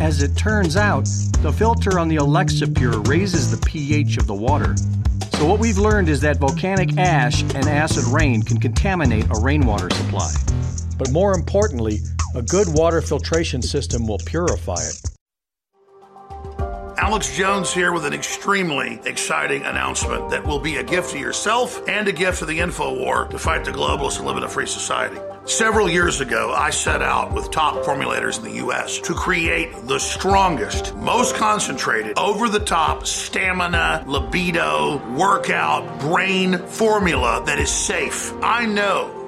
As it turns out, the filter on the Alexa Pure raises the pH of the water. So, what we've learned is that volcanic ash and acid rain can contaminate a rainwater supply. But more importantly, a good water filtration system will purify it. Alex Jones here with an extremely exciting announcement that will be a gift to yourself and a gift to the info war to fight the globalists and live in a free society. Several years ago, I set out with top formulators in the U.S. to create the strongest, most concentrated, over the top stamina, libido, workout, brain formula that is safe. I know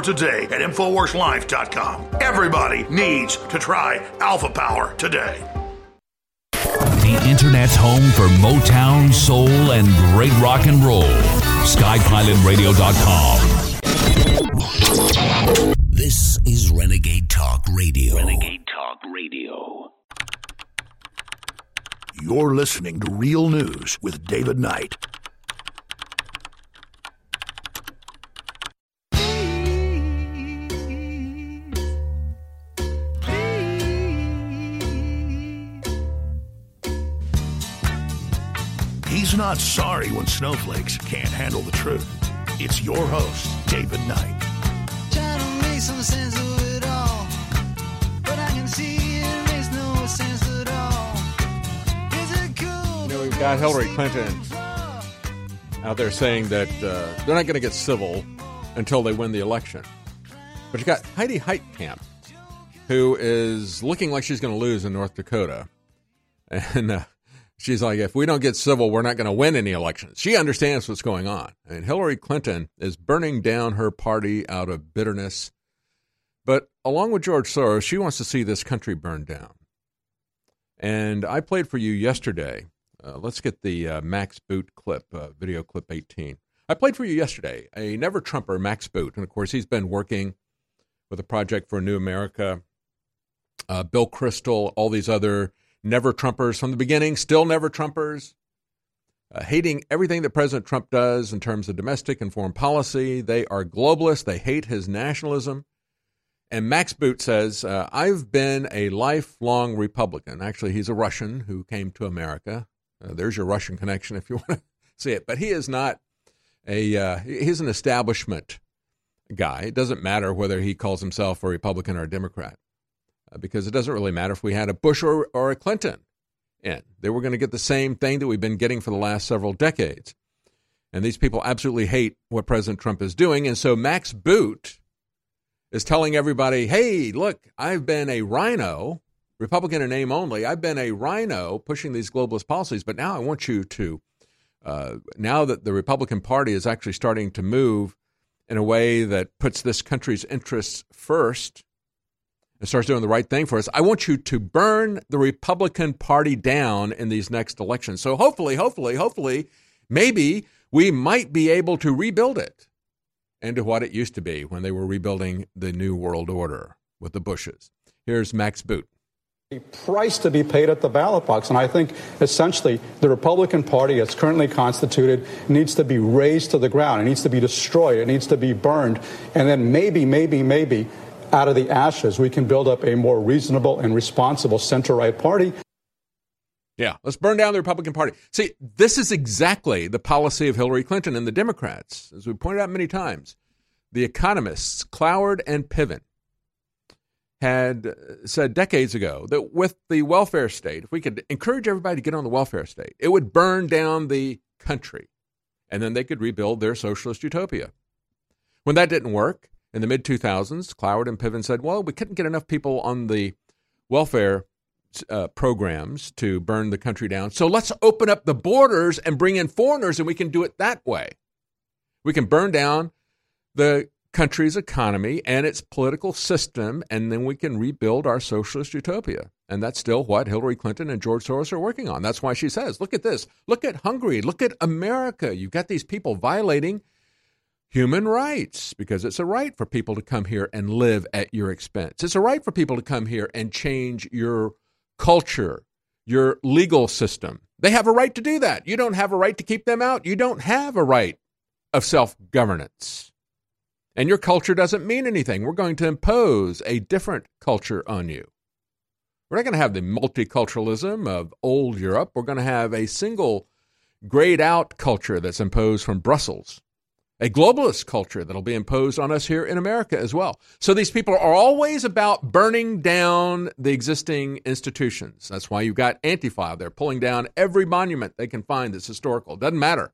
today at InfoWarsLife.com. Everybody needs to try Alpha Power today. The The Internet's home for Motown, soul, and great rock and roll. SkyPilotRadio.com. This is Renegade Talk Radio. Renegade Talk Radio. You're listening to Real News with David Knight. He's not sorry when snowflakes can't handle the truth. It's your host, David Knight. Trying to make some sense of it all, but I can see it makes no sense at all. Is it cool? You know, we've got Hillary Clinton out there saying that uh, they're not going to get civil until they win the election. But you got Heidi Heitkamp, who is looking like she's going to lose in North Dakota. And uh, she's like, if we don't get civil, we're not going to win any elections. She understands what's going on. And Hillary Clinton is burning down her party out of bitterness. But along with George Soros, she wants to see this country burned down. And I played for you yesterday. Uh, let's get the uh, Max Boot clip, uh, video clip 18. I played for you yesterday a never Trumper, Max Boot. And of course, he's been working with a project for New America. Uh, Bill Kristol, all these other never Trumpers from the beginning, still never Trumpers, uh, hating everything that President Trump does in terms of domestic and foreign policy. They are globalists. They hate his nationalism. And Max Boot says, uh, I've been a lifelong Republican. Actually, he's a Russian who came to America. Uh, there's your Russian connection if you want to see it. But he is not a, uh, he's an establishment guy. It doesn't matter whether he calls himself a Republican or a Democrat because it doesn't really matter if we had a Bush or, or a Clinton in. They were going to get the same thing that we've been getting for the last several decades. And these people absolutely hate what President Trump is doing. And so Max Boot is telling everybody, hey, look, I've been a rhino, Republican in name only. I've been a rhino pushing these globalist policies, but now I want you to, uh, now that the Republican Party is actually starting to move in a way that puts this country's interests first and starts doing the right thing for us, I want you to burn the Republican Party down in these next elections. So hopefully, hopefully, hopefully, maybe we might be able to rebuild it into what it used to be when they were rebuilding the New World Order with the Bushes. Here's Max Boot. A price to be paid at the ballot box. And I think essentially the Republican Party, as currently constituted, needs to be razed to the ground. It needs to be destroyed. It needs to be burned. And then maybe, maybe, maybe out of the ashes, we can build up a more reasonable and responsible center right party. Yeah, let's burn down the Republican Party. See, this is exactly the policy of Hillary Clinton and the Democrats. As we pointed out many times, the economists, Cloward and Piven, had uh, said decades ago that with the welfare state, if we could encourage everybody to get on the welfare state, it would burn down the country. And then they could rebuild their socialist utopia. When that didn't work, in the mid 2000s, Cloward and Piven said, well, we couldn't get enough people on the welfare uh, programs to burn the country down. So let's open up the borders and bring in foreigners, and we can do it that way. We can burn down the country's economy and its political system, and then we can rebuild our socialist utopia. And that's still what Hillary Clinton and George Soros are working on. That's why she says, look at this. Look at Hungary. Look at America. You've got these people violating human rights because it's a right for people to come here and live at your expense. It's a right for people to come here and change your culture, your legal system. They have a right to do that. You don't have a right to keep them out. You don't have a right of self governance. And your culture doesn't mean anything. We're going to impose a different culture on you. We're not going to have the multiculturalism of old Europe. We're going to have a single grayed out culture that's imposed from Brussels a globalist culture that'll be imposed on us here in America as well. So these people are always about burning down the existing institutions. That's why you've got Antifa. They're pulling down every monument they can find that's historical. Doesn't matter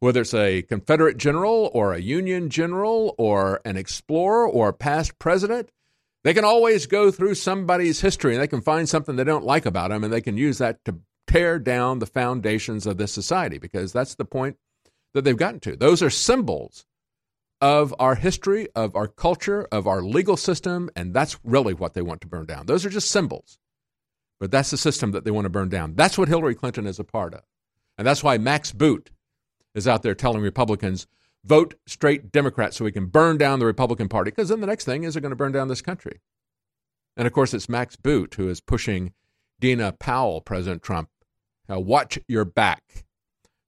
whether it's a Confederate general or a Union general or an explorer or a past president. They can always go through somebody's history and they can find something they don't like about them and they can use that to tear down the foundations of this society because that's the point that they've gotten to. Those are symbols of our history, of our culture, of our legal system, and that's really what they want to burn down. Those are just symbols. But that's the system that they want to burn down. That's what Hillary Clinton is a part of. And that's why Max Boot is out there telling Republicans, vote straight Democrat so we can burn down the Republican Party. Because then the next thing is they're going to burn down this country. And of course, it's Max Boot who is pushing Dina Powell, President Trump. Now, watch your back.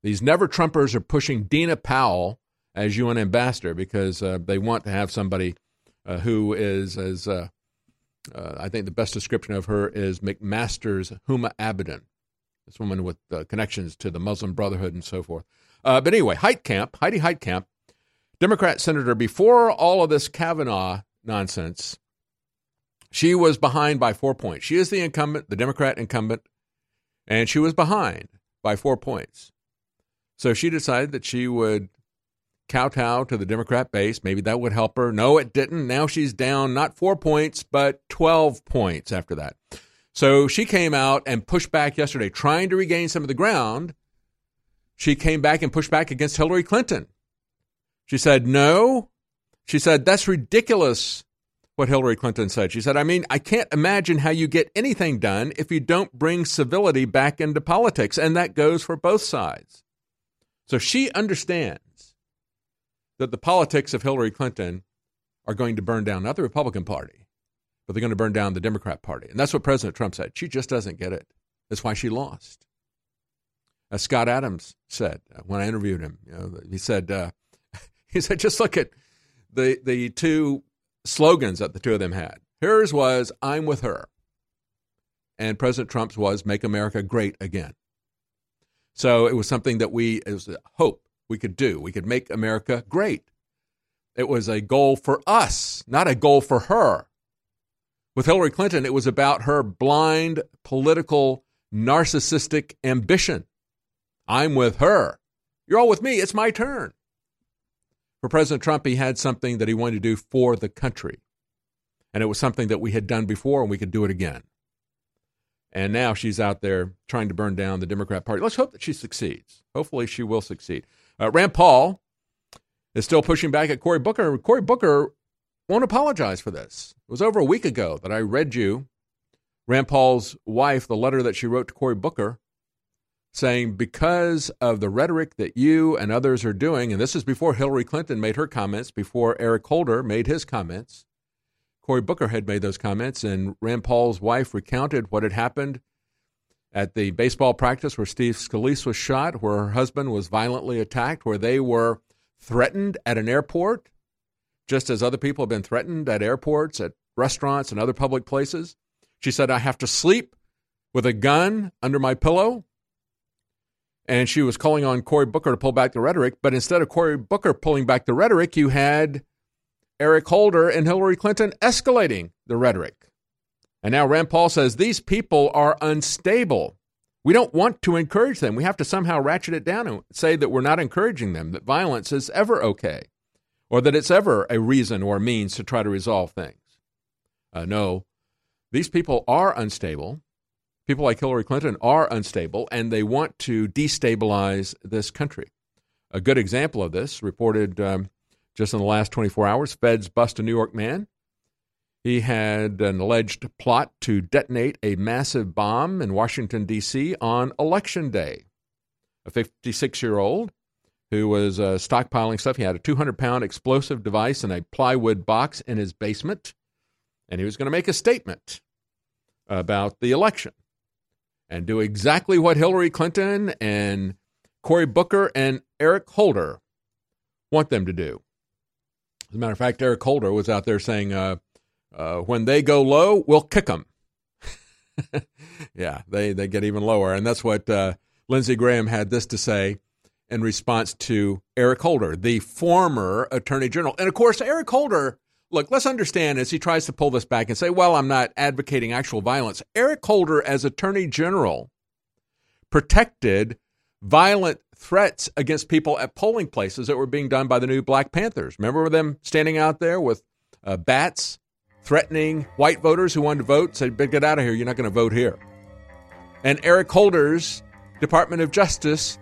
These never Trumpers are pushing Dina Powell as UN ambassador because uh, they want to have somebody uh, who is, as uh, uh, I think the best description of her is McMaster's Huma Abedin, this woman with uh, connections to the Muslim Brotherhood and so forth. Uh, but anyway, Heitkamp, Heidi Heitkamp, Democrat senator, before all of this Kavanaugh nonsense, she was behind by four points. She is the incumbent, the Democrat incumbent, and she was behind by four points. So she decided that she would kowtow to the Democrat base. Maybe that would help her. No, it didn't. Now she's down not four points, but 12 points after that. So she came out and pushed back yesterday, trying to regain some of the ground. She came back and pushed back against Hillary Clinton. She said, no. She said, that's ridiculous what Hillary Clinton said. She said, I mean, I can't imagine how you get anything done if you don't bring civility back into politics. And that goes for both sides. So she understands that the politics of Hillary Clinton are going to burn down not the Republican Party, but they're going to burn down the Democrat Party. And that's what President Trump said. She just doesn't get it. That's why she lost. As Scott Adams said uh, when I interviewed him, you know, he said, uh, he said, just look at the the two slogans that the two of them had. Hers was "I'm with her," and President Trump's was "Make America Great Again." So it was something that we, it was a hope we could do. We could make America great. It was a goal for us, not a goal for her. With Hillary Clinton, it was about her blind political narcissistic ambition. I'm with her. You're all with me. It's my turn. For President Trump, he had something that he wanted to do for the country. And it was something that we had done before and we could do it again. And now she's out there trying to burn down the Democrat Party. Let's hope that she succeeds. Hopefully, she will succeed. Uh, Rand Paul is still pushing back at Cory Booker. Cory Booker won't apologize for this. It was over a week ago that I read you, Rand Paul's wife, the letter that she wrote to Cory Booker saying, because of the rhetoric that you and others are doing, and this is before Hillary Clinton made her comments, before Eric Holder made his comments, Cory Booker had made those comments, and Rand Paul's wife recounted what had happened at the baseball practice where Steve Scalise was shot, where her husband was violently attacked, where they were threatened at an airport, just as other people have been threatened at airports, at restaurants, and other public places. She said, I have to sleep with a gun under my pillow. And she was calling on Cory Booker to pull back the rhetoric. But instead of Cory Booker pulling back the rhetoric, you had Eric Holder and Hillary Clinton escalating the rhetoric. And now Rand Paul says these people are unstable. We don't want to encourage them. We have to somehow ratchet it down and say that we're not encouraging them, that violence is ever okay, or that it's ever a reason or a means to try to resolve things. Uh, no, these people are unstable. People like Hillary Clinton are unstable, and they want to destabilize this country. A good example of this, reported um, just in the last 24 hours, feds bust a New York man. He had an alleged plot to detonate a massive bomb in Washington, D.C. on Election Day. A 56 year old who was uh, stockpiling stuff. He had a 200 pound explosive device in a plywood box in his basement, and he was going to make a statement about the election and do exactly what Hillary Clinton and Cory Booker and Eric Holder want them to do. As a matter of fact, Eric Holder was out there saying, uh, uh, when they go low, we'll kick them. yeah, they, they get even lower. And that's what uh, Lindsey Graham had this to say in response to Eric Holder, the former Attorney General. And of course, Eric Holder, look, let's understand as he tries to pull this back and say, well, I'm not advocating actual violence. Eric Holder, as Attorney General, protected violent threats against people at polling places that were being done by the new Black Panthers. Remember them standing out there with uh, bats threatening white voters who wanted to vote, said, get out of here, you're not going to vote here. And Eric Holder's Department of Justice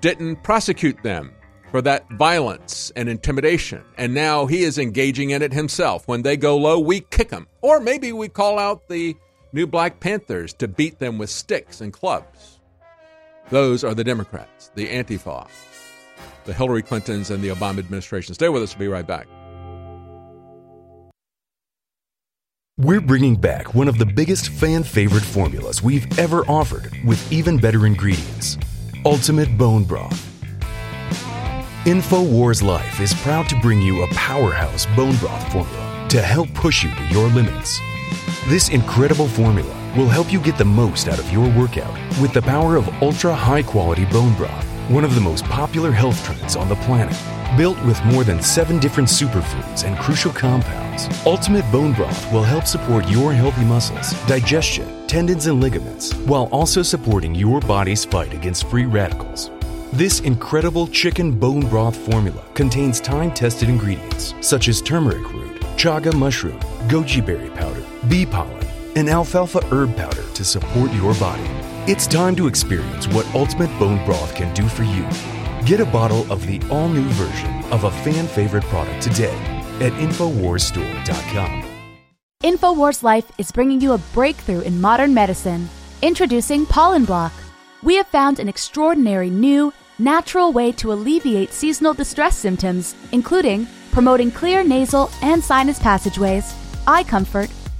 didn't prosecute them for that violence and intimidation. And now he is engaging in it himself. When they go low, we kick them. Or maybe we call out the new Black Panthers to beat them with sticks and clubs. Those are the Democrats, the Antifa, the Hillary Clintons, and the Obama administration. Stay with us. We'll be right back. We're bringing back one of the biggest fan favorite formulas we've ever offered with even better ingredients Ultimate Bone Broth. InfoWars Life is proud to bring you a powerhouse bone broth formula to help push you to your limits. This incredible formula will help you get the most out of your workout with the power of ultra high quality bone broth, one of the most popular health trends on the planet. Built with more than seven different superfoods and crucial compounds, Ultimate Bone Broth will help support your healthy muscles, digestion, tendons, and ligaments, while also supporting your body's fight against free radicals. This incredible chicken bone broth formula contains time tested ingredients such as turmeric root, chaga mushroom, goji berry powder, bee pollen, and alfalfa herb powder to support your body. It's time to experience what Ultimate Bone Broth can do for you. Get a bottle of the all new version of a fan favorite product today at InfoWarsStore.com. InfoWars Life is bringing you a breakthrough in modern medicine. Introducing Pollen Block. We have found an extraordinary new, natural way to alleviate seasonal distress symptoms, including promoting clear nasal and sinus passageways, eye comfort,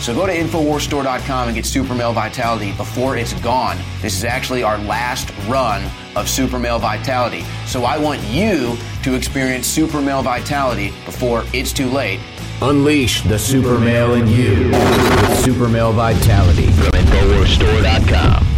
So go to InfoWarsStore.com and get Super Male Vitality before it's gone. This is actually our last run of Super Male Vitality. So I want you to experience Super Male Vitality before it's too late. Unleash the super male in you with Super Male Vitality from InfoWarsStore.com.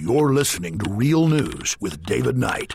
You're listening to Real News with David Knight.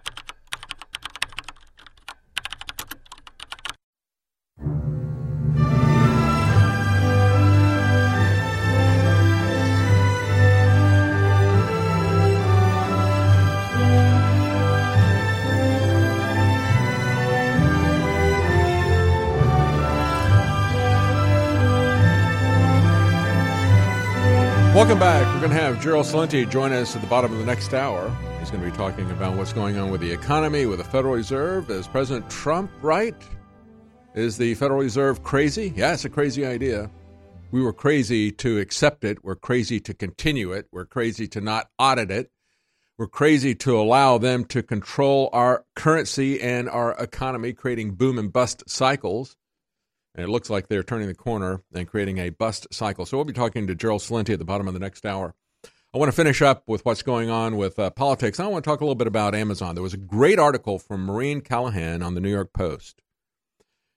Welcome back. We're going to have Gerald Celente join us at the bottom of the next hour. He's going to be talking about what's going on with the economy, with the Federal Reserve. Is President Trump right? Is the Federal Reserve crazy? Yeah, it's a crazy idea. We were crazy to accept it. We're crazy to continue it. We're crazy to not audit it. We're crazy to allow them to control our currency and our economy, creating boom and bust cycles. And it looks like they're turning the corner and creating a bust cycle. So we'll be talking to Gerald Celente at the bottom of the next hour. I want to finish up with what's going on with uh, politics. I want to talk a little bit about Amazon. There was a great article from Maureen Callahan on the New York Post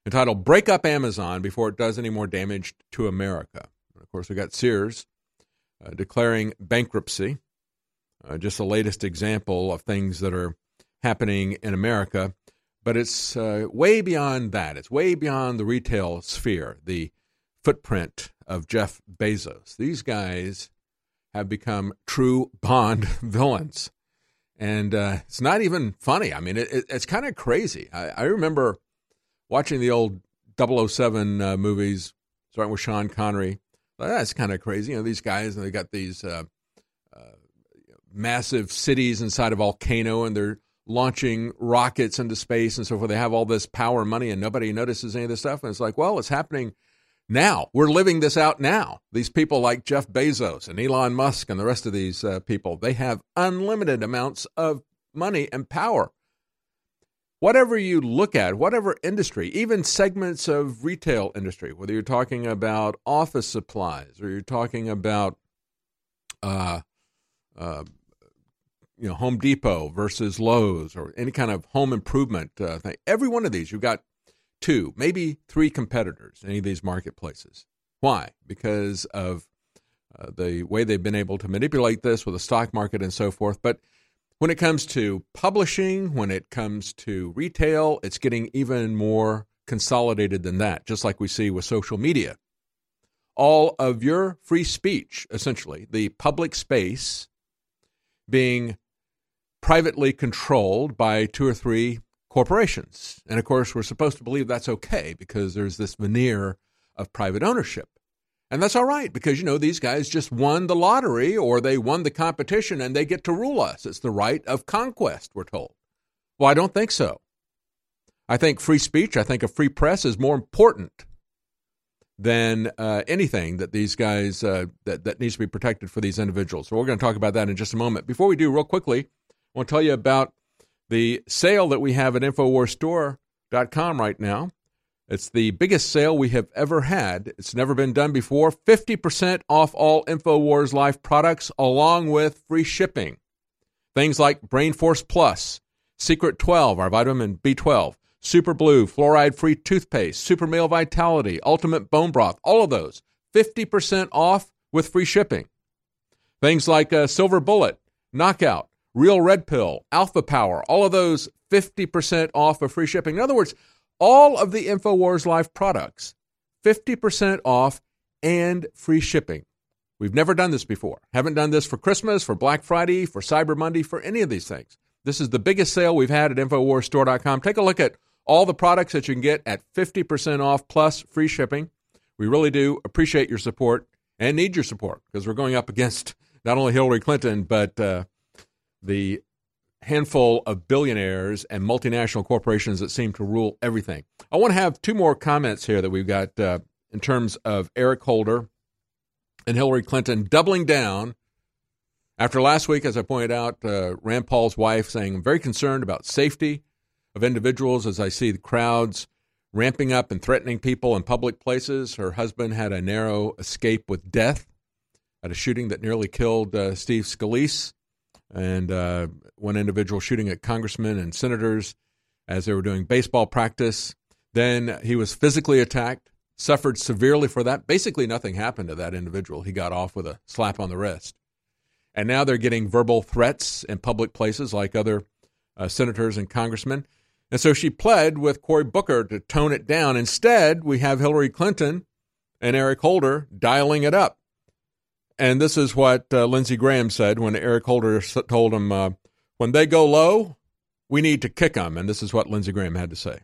entitled Break Up Amazon Before It Does Any More Damage to America. And of course, we got Sears uh, declaring bankruptcy. Uh, just the latest example of things that are happening in America. But it's uh, way beyond that. It's way beyond the retail sphere, the footprint of Jeff Bezos. These guys have become true Bond villains. And uh, it's not even funny. I mean, it, it, it's kind of crazy. I, I, remember watching the old 007 uh, movies, starting with Sean Connery. That's kind of crazy. You know, these guys, and they got these uh, uh, massive cities inside a volcano, and they're launching rockets into space and so forth. They have all this power and money, and nobody notices any of this stuff. And it's like, well, it's happening now. We're living this out now. These people like Jeff Bezos and Elon Musk and the rest of these uh, people, they have unlimited amounts of money and power. Whatever you look at, whatever industry, even segments of retail industry, whether you're talking about office supplies or you're talking about uh, uh, you know Home Depot versus Lowe's or any kind of home improvement uh, thing. Every one of these, you've got two, maybe three competitors in any of these marketplaces. Why? Because of uh, the way they've been able to manipulate this with the stock market and so forth. But when it comes to publishing, when it comes to retail, it's getting even more consolidated than that, just like we see with social media. All of your free speech, essentially, the public space being privately controlled by two or three corporations. And of course, we're supposed to believe that's okay because there's this veneer of private ownership. And that's all right because, you know, these guys just won the lottery or they won the competition and they get to rule us. It's the right of conquest, we're told. Well, I don't think so. I think free speech, I think a free press is more important than uh, anything that these guys uh, that, that needs to be protected for these individuals. So we're going to talk about that in just a moment. Before we do, real quickly, I want to tell you about the sale that we have at InfoWarsStore.com right now. It's the biggest sale we have ever had. It's never been done before. 50% off all InfoWars Life products, along with free shipping. Things like Brain Force Plus, Secret 12, our vitamin B12, Super Blue, fluoride free toothpaste, Super Male Vitality, Ultimate Bone Broth, all of those. 50% off with free shipping. Things like uh, Silver Bullet, Knockout, Real Red Pill, Alpha Power, all of those 50% off of free shipping. In other words, all of the InfoWars Life products, 50% off and free shipping. We've never done this before. Haven't done this for Christmas, for Black Friday, for Cyber Monday, for any of these things. This is the biggest sale we've had at InfoWarsStore.com. Take a look at all the products that you can get at 50% off plus free shipping. We really do appreciate your support and need your support because we're going up against not only Hillary Clinton, but uh, the handful of billionaires and multinational corporations that seem to rule everything. I want to have two more comments here that we've got uh, in terms of Eric Holder and Hillary Clinton doubling down after last week, as I pointed out, uh, Rand Paul's wife saying, I'm very concerned about safety of individuals as I see the crowds ramping up and threatening people in public places. Her husband had a narrow escape with death at a shooting that nearly killed uh, Steve Scalise and uh, one individual shooting at congressmen and senators as they were doing baseball practice. Then he was physically attacked, suffered severely for that. Basically, nothing happened to that individual. He got off with a slap on the wrist. And now they're getting verbal threats in public places like other uh, senators and congressmen. And so she pled with Cory Booker to tone it down. Instead, we have Hillary Clinton and Eric Holder dialing it up. And this is what uh, Lindsey Graham said when Eric Holder told him, uh, when they go low, we need to kick them. And this is what Lindsey Graham had to say.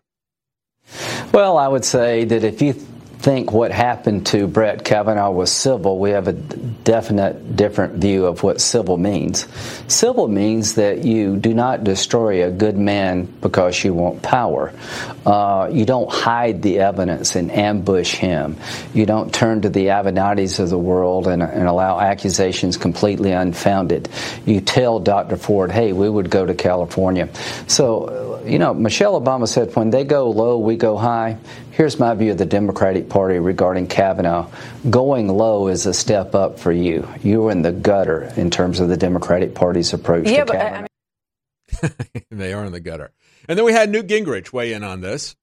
Well, I would say that if you think what happened to Brett Kavanaugh was civil. We have a definite different view of what civil means. Civil means that you do not destroy a good man because you want power. Uh, you don't hide the evidence and ambush him. You don't turn to the Avenattis of the world and, and allow accusations completely unfounded. You tell Dr. Ford, hey, we would go to California. So, you know, Michelle Obama said, when they go low, we go high. Here's my view of the Democratic Party regarding Kavanaugh. Going low is a step up for you. You're in the gutter in terms of the Democratic Party's approach Yeah, to but, I- Kavanaugh. they are in the gutter. And then we had Newt Gingrich weigh in on this.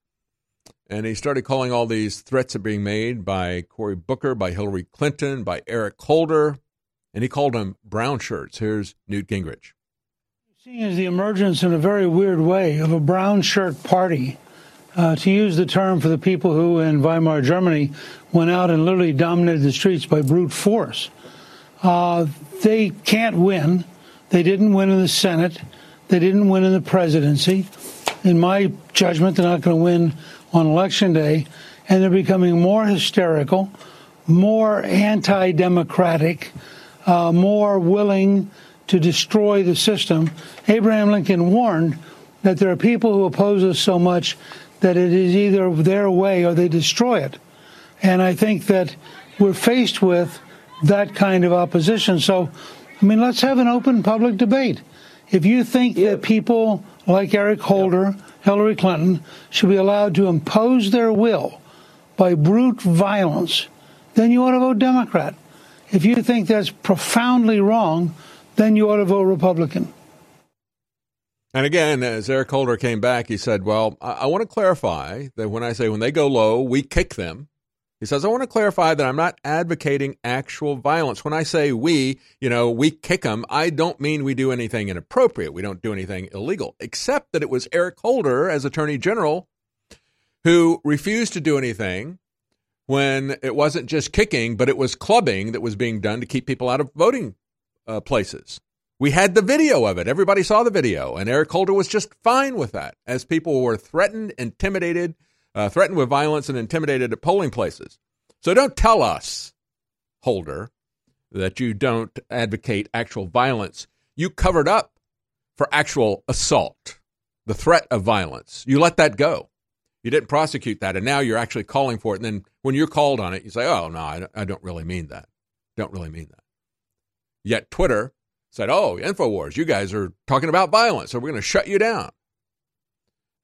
And he started calling all these threats that are being made by Cory Booker, by Hillary Clinton, by Eric Holder. And he called them brown shirts. Here's Newt Gingrich. Seeing is the emergence in a very weird way of a brown shirt party, uh, to use the term for the people who in Weimar Germany went out and literally dominated the streets by brute force. Uh, they can't win. They didn't win in the Senate. They didn't win in the presidency. In my judgment, they're not going to win on election day. And they're becoming more hysterical, more anti democratic, uh, more willing to destroy the system. Abraham Lincoln warned that there are people who oppose us so much that it is either their way or they destroy it. And I think that we're faced with that kind of opposition. So, I mean, let's have an open public debate. If you think that people like Eric Holder, Hillary Clinton, should be allowed to impose their will by brute violence, then you ought to vote Democrat. If you think that's profoundly wrong, then you ought to vote Republican. And again, as Eric Holder came back, he said, Well, I, I want to clarify that when I say when they go low, we kick them. He says, I want to clarify that I'm not advocating actual violence. When I say we, you know, we kick them, I don't mean we do anything inappropriate. We don't do anything illegal, except that it was Eric Holder, as Attorney General, who refused to do anything when it wasn't just kicking, but it was clubbing that was being done to keep people out of voting uh, places. We had the video of it. Everybody saw the video, and Eric Holder was just fine with that as people were threatened, intimidated, uh, threatened with violence, and intimidated at polling places. So don't tell us, Holder, that you don't advocate actual violence. You covered up for actual assault, the threat of violence. You let that go. You didn't prosecute that, and now you're actually calling for it. And then when you're called on it, you say, "Oh no, I don't, I don't really mean that. Don't really mean that." Yet Twitter said, "Oh, Infowars, you guys are talking about violence, so we're going to shut you down."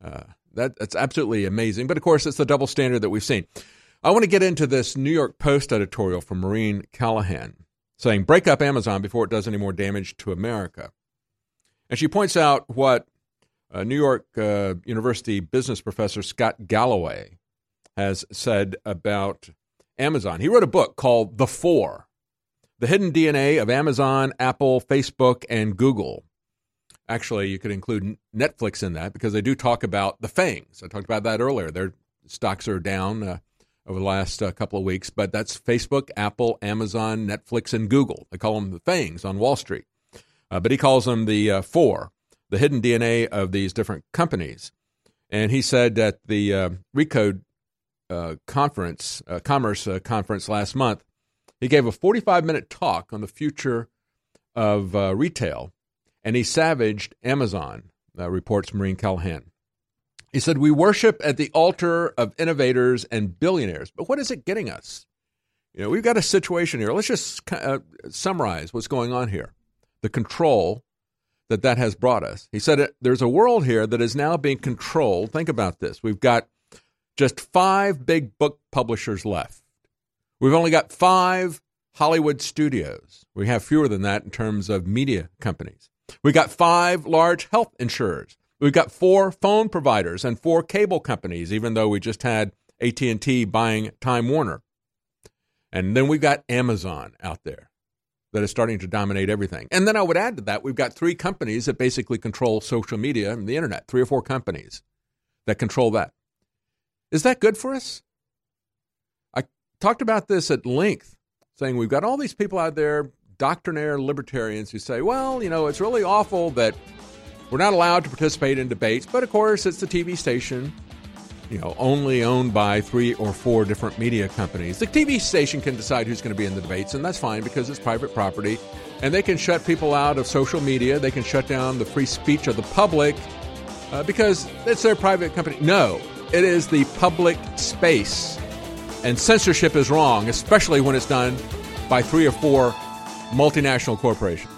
Uh, that, that's absolutely amazing. But of course, it's the double standard that we've seen. I want to get into this New York Post editorial from Maureen Callahan saying, "Break up Amazon before it does any more damage to America." And she points out what uh, New York uh, University business professor Scott Galloway has said about Amazon. He wrote a book called The Four The Hidden DNA of Amazon, Apple, Facebook, and Google. Actually, you could include Netflix in that because they do talk about the fangs. I talked about that earlier. Their stocks are down uh, over the last uh, couple of weeks, but that's Facebook, Apple, Amazon, Netflix, and Google. They call them the fangs on Wall Street. Uh, but he calls them the uh, four, the hidden DNA of these different companies. And he said at the uh, Recode uh, conference, commerce conference last month, he gave a 45 minute talk on the future of uh, retail, and he savaged Amazon, uh, reports Maureen Callahan. He said, We worship at the altar of innovators and billionaires, but what is it getting us? You know, we've got a situation here. Let's just uh, summarize what's going on here the control that that has brought us. He said, There's a world here that is now being controlled. Think about this. We've got just five big book publishers left. We've only got five Hollywood studios. We have fewer than that in terms of media companies. We've got five large health insurers. We've got four phone providers and four cable companies, even though we just had AT&T buying Time Warner. And then we've got Amazon out there that is starting to dominate everything. And then I would add to that, we've got three companies that basically control social media and the internet, three or four companies that control that. Is that good for us? Talked about this at length, saying we've got all these people out there, doctrinaire libertarians, who say, well, you know, it's really awful that we're not allowed to participate in debates, but of course, it's the TV station. you know, only owned by three or four different media companies. The TV station can decide who's going to be in the debates, and that's fine because it's private property. And they can shut people out of social media. They can shut down the free speech of the public uh, because it's their private company. No, it is the public space. And censorship is wrong, especially when it's done by three or four multinational corporations.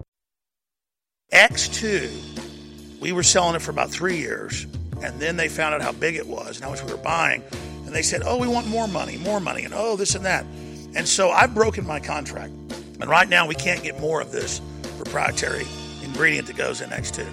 X2, we were selling it for about three years, and then they found out how big it was and how much we were buying, and they said, "Oh, we want more money, more money," and oh, this and that, and so I've broken my contract, and right now we can't get more of this proprietary ingredient that goes in X2.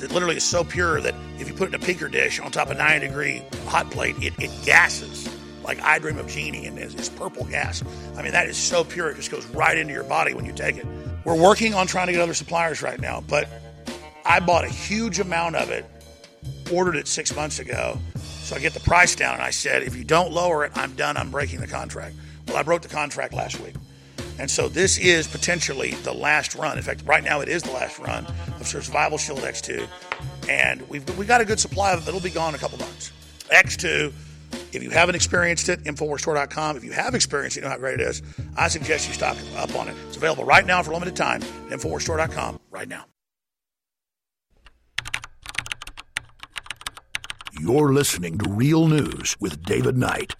That literally is so pure that if you put it in a petri dish on top of a 90 degree hot plate, it, it gases like I Dream of Jeannie and it's purple gas. I mean, that is so pure, it just goes right into your body when you take it. We're working on trying to get other suppliers right now, but I bought a huge amount of it, ordered it six months ago. So I get the price down, and I said, if you don't lower it, I'm done. I'm breaking the contract. Well, I broke the contract last week. And so this is potentially the last run. In fact, right now it is the last run of Survival Shield X2. And we've, we got a good supply of it. It'll be gone in a couple months. X2, if you haven't experienced it, InfoWarsStore.com. If you have experienced it, you know how great it is. I suggest you stock up on it. Available right now for a limited time at InfoWarsStore.com right now. You're listening to Real News with David Knight.